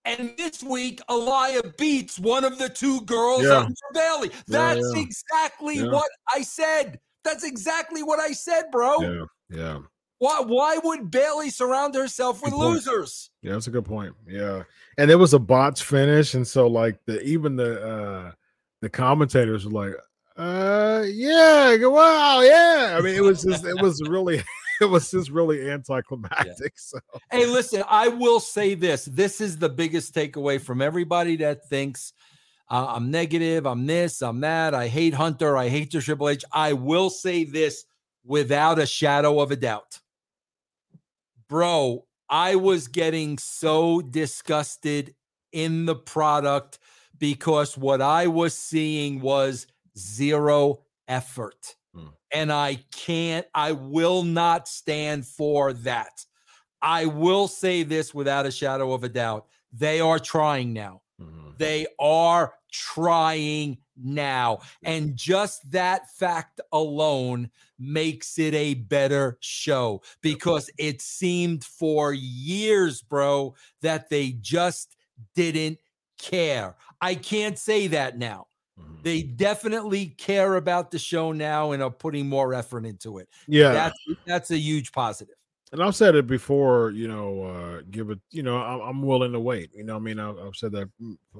Speaker 2: and this week, Aliyah beats one of the two girls
Speaker 1: Yeah.
Speaker 2: under
Speaker 1: Bayley.
Speaker 2: That's
Speaker 1: yeah.
Speaker 2: exactly
Speaker 1: Yeah.
Speaker 2: what I said. That's exactly what I said, bro.
Speaker 1: yeah, yeah.
Speaker 2: Why, why would Bayley surround herself with losers?
Speaker 1: Yeah, that's a good point. Yeah. And it was a botch finish. And so like the even the uh the commentators were like, uh yeah, wow, yeah. I mean, it was just it was really it was just really anticlimactic. So
Speaker 2: Hey, listen, I will say this. This is the biggest takeaway from everybody that thinks uh, I'm negative, I'm this, I'm that. I hate Hunter, I hate the Triple H. I will say this without a shadow of a doubt. Bro, I was getting so disgusted in the product because what I was seeing was zero effort. And I can't, I will not stand for that. I will say this without a shadow of a doubt. They are trying now.
Speaker 1: mhm.
Speaker 2: They are trying now. And just that fact alone makes it a better show because it seemed for years, bro, that they just didn't care. I can't say that now.
Speaker 1: Mhm.
Speaker 2: They definitely care about the show now and are putting more effort into it.
Speaker 1: yeah.
Speaker 2: That's that's a huge positive.
Speaker 1: and I've said it before, you know, uh, give it, you know, I'm, I'm willing to wait. You know, I mean, I've, I've said that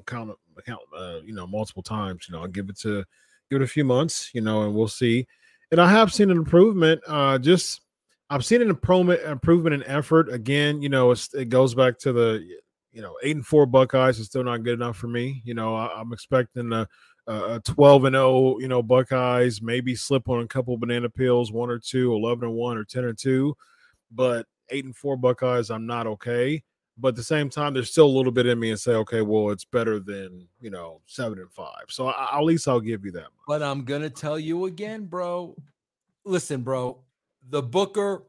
Speaker 1: count, count, uh, you know, multiple times. You know, I'll give it to, give it a few months, you know, and we'll see. And I have seen an improvement. Uh, just I've seen an improvement, improvement in effort. Again, you know, it's, it goes back to the, you know, eight and four Buckeyes is still not good enough for me. You know, I, I'm expecting a, a 12 and 0, you know, Buckeyes maybe slip on a couple banana pills, one or two, 11 and one or 10 and two but eight and four Buckeyes, I'm not okay. But at the same time, there's still a little bit in me and say, okay, well, it's better than you know seven and five. So I, at least I'll give you that. much.
Speaker 2: But I'm gonna tell you again, bro. Listen, bro. The Booker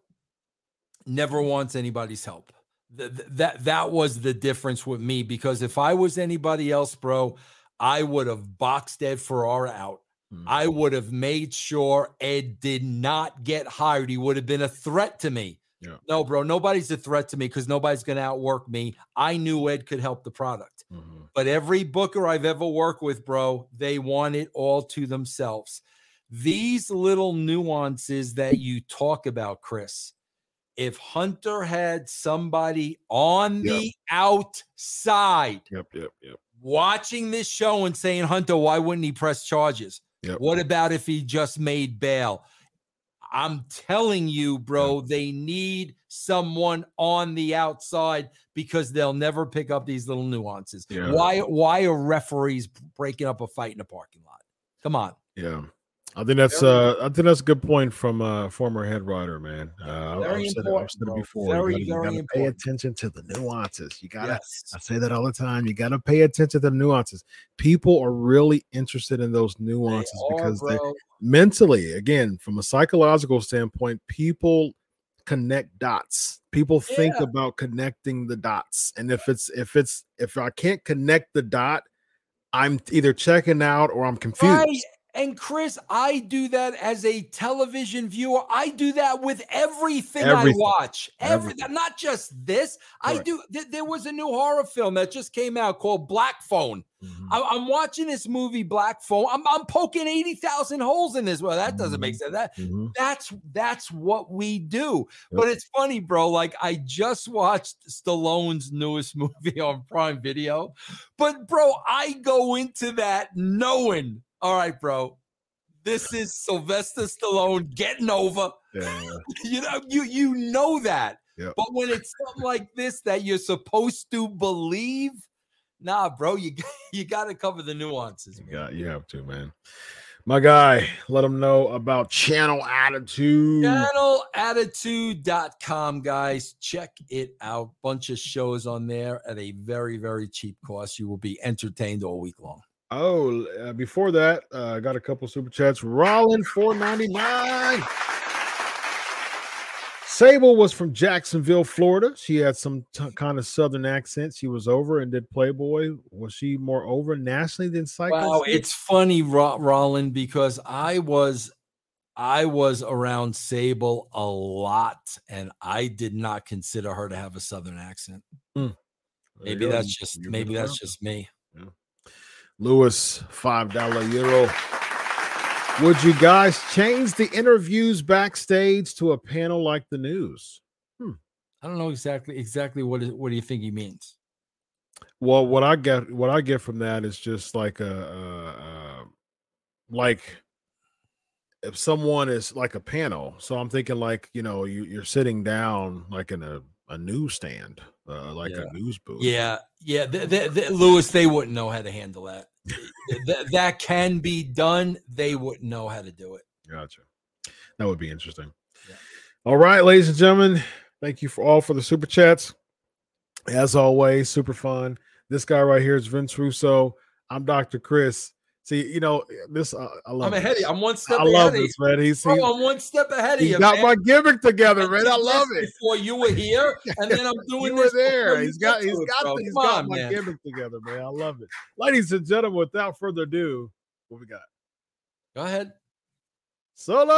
Speaker 2: never wants anybody's help. Th- that that was the difference with me because if I was anybody else, bro, I would have boxed Ed Ferrara out.
Speaker 1: Hmm.
Speaker 2: I would have made sure Ed did not get hired. He would have been a threat to me.
Speaker 1: Yeah.
Speaker 2: No, bro, nobody's a threat to me because nobody's going to outwork me. I knew Ed could help the product.
Speaker 1: Mhm.
Speaker 2: But every booker I've ever worked with, bro, they want it all to themselves. These little nuances that you talk about, Chris, if Hunter had somebody on
Speaker 1: Yep.
Speaker 2: the outside
Speaker 1: Yep, yep, yep.
Speaker 2: Watching this show and saying, Hunter, why wouldn't he press charges?
Speaker 1: Yep.
Speaker 2: What about if he just made bail? I'm telling you, bro, they need someone on the outside because they'll never pick up these little nuances.
Speaker 1: Yeah.
Speaker 2: Why why are referees breaking up a fight in a parking lot? Come on.
Speaker 1: Yeah. I think that's
Speaker 2: Very-
Speaker 1: uh I think that's a good point from uh former head writer, man. Uh
Speaker 2: Very
Speaker 1: I've said it, I've said it before.
Speaker 2: Very,
Speaker 1: you gotta,
Speaker 2: very
Speaker 1: you gotta pay attention to the nuances. You gotta
Speaker 2: Yes.
Speaker 1: I say that all the time. You gotta pay attention to the nuances. People are really interested in those
Speaker 2: They
Speaker 1: nuances
Speaker 2: are,
Speaker 1: because they mentally again from a psychological standpoint people connect dots people think about connecting the dots and if it's if it's if i can't connect the dot i'm either checking out or i'm confused
Speaker 2: Right. And Chris, I do that as a television viewer. I do that with everything,
Speaker 1: Everything.
Speaker 2: I watch. Every,
Speaker 1: Everything.
Speaker 2: not just this. I do. th- there was a new horror film that just came out called Black Phone.
Speaker 1: Mhm.
Speaker 2: I, I'm watching this movie, Black Phone. I'm, I'm poking eighty thousand holes in this. Well, that doesn't make sense. That
Speaker 1: Mhm.
Speaker 2: that's that's what we do.
Speaker 1: Yep.
Speaker 2: But it's funny, bro. Like I just watched Stallone's newest movie on Prime Video. But bro, I go into that knowing, all right, bro, this is Sylvester Stallone getting over.
Speaker 1: yeah
Speaker 2: You know, you you know that.
Speaker 1: Yep.
Speaker 2: But when it's something like this that you're supposed to believe, nah, bro, you you got to cover the nuances.
Speaker 1: you
Speaker 2: man.
Speaker 1: got you have to man My guy, let them know about Channel Attitude.
Speaker 2: Channelattitude.com, guys. Check it out. Bunch of shows on there at a very, very cheap cost. You will be entertained all week long.
Speaker 1: Oh, uh, before that, uh, I got a couple super chats. Rollin four ninety nine. Sable was from Jacksonville, Florida. She had some t- kind of southern accent. She was over and did Playboy. Was she more over nationally than Psycho?
Speaker 2: Wow, it's funny, Ro- Rollin, because I was I was around Sable a lot, and I did not consider her to have a southern accent.
Speaker 1: You
Speaker 2: Maybe that's just maybe that's just me.
Speaker 1: Lewis, five dollar euro. Would you guys change the interviews backstage to a panel like the news? Hmm.
Speaker 2: I don't know exactly exactly what is, what do you think he means?
Speaker 1: Well, what I get, what I get from that is just like a, a, a like if someone is like a panel. So I'm thinking like you know you, you're sitting down like in a a newsstand, uh, like
Speaker 2: Yeah.
Speaker 1: a news booth.
Speaker 2: Yeah, yeah, Lewis, they wouldn't know how to handle that. Th- th- that can be done. They wouldn't know how to do it.
Speaker 1: Gotcha. That would be interesting.
Speaker 2: Yeah.
Speaker 1: All right, ladies and gentlemen, thank you for all for the super chats. As always, super fun. This guy right here is Vince Russo. I'm Dr. Chris. See, you know this. Uh, I love.
Speaker 2: I'm ahead. Of
Speaker 1: this.
Speaker 2: you. I'm one step
Speaker 1: I
Speaker 2: ahead
Speaker 1: love.
Speaker 2: I love
Speaker 1: this, man. He's,
Speaker 2: Bro, I'm one step ahead of you.
Speaker 1: got
Speaker 2: man.
Speaker 1: my gimmick together, man. I love it.
Speaker 2: Before you were here, and then I'm doing
Speaker 1: You were
Speaker 2: this.
Speaker 1: there. He's got. He's got.
Speaker 2: bro.
Speaker 1: He's
Speaker 2: Come
Speaker 1: got
Speaker 2: on,
Speaker 1: my
Speaker 2: man.
Speaker 1: gimmick together, man. I love it, ladies and gentlemen. Without further ado, what we got?
Speaker 2: Go ahead.
Speaker 1: Solo.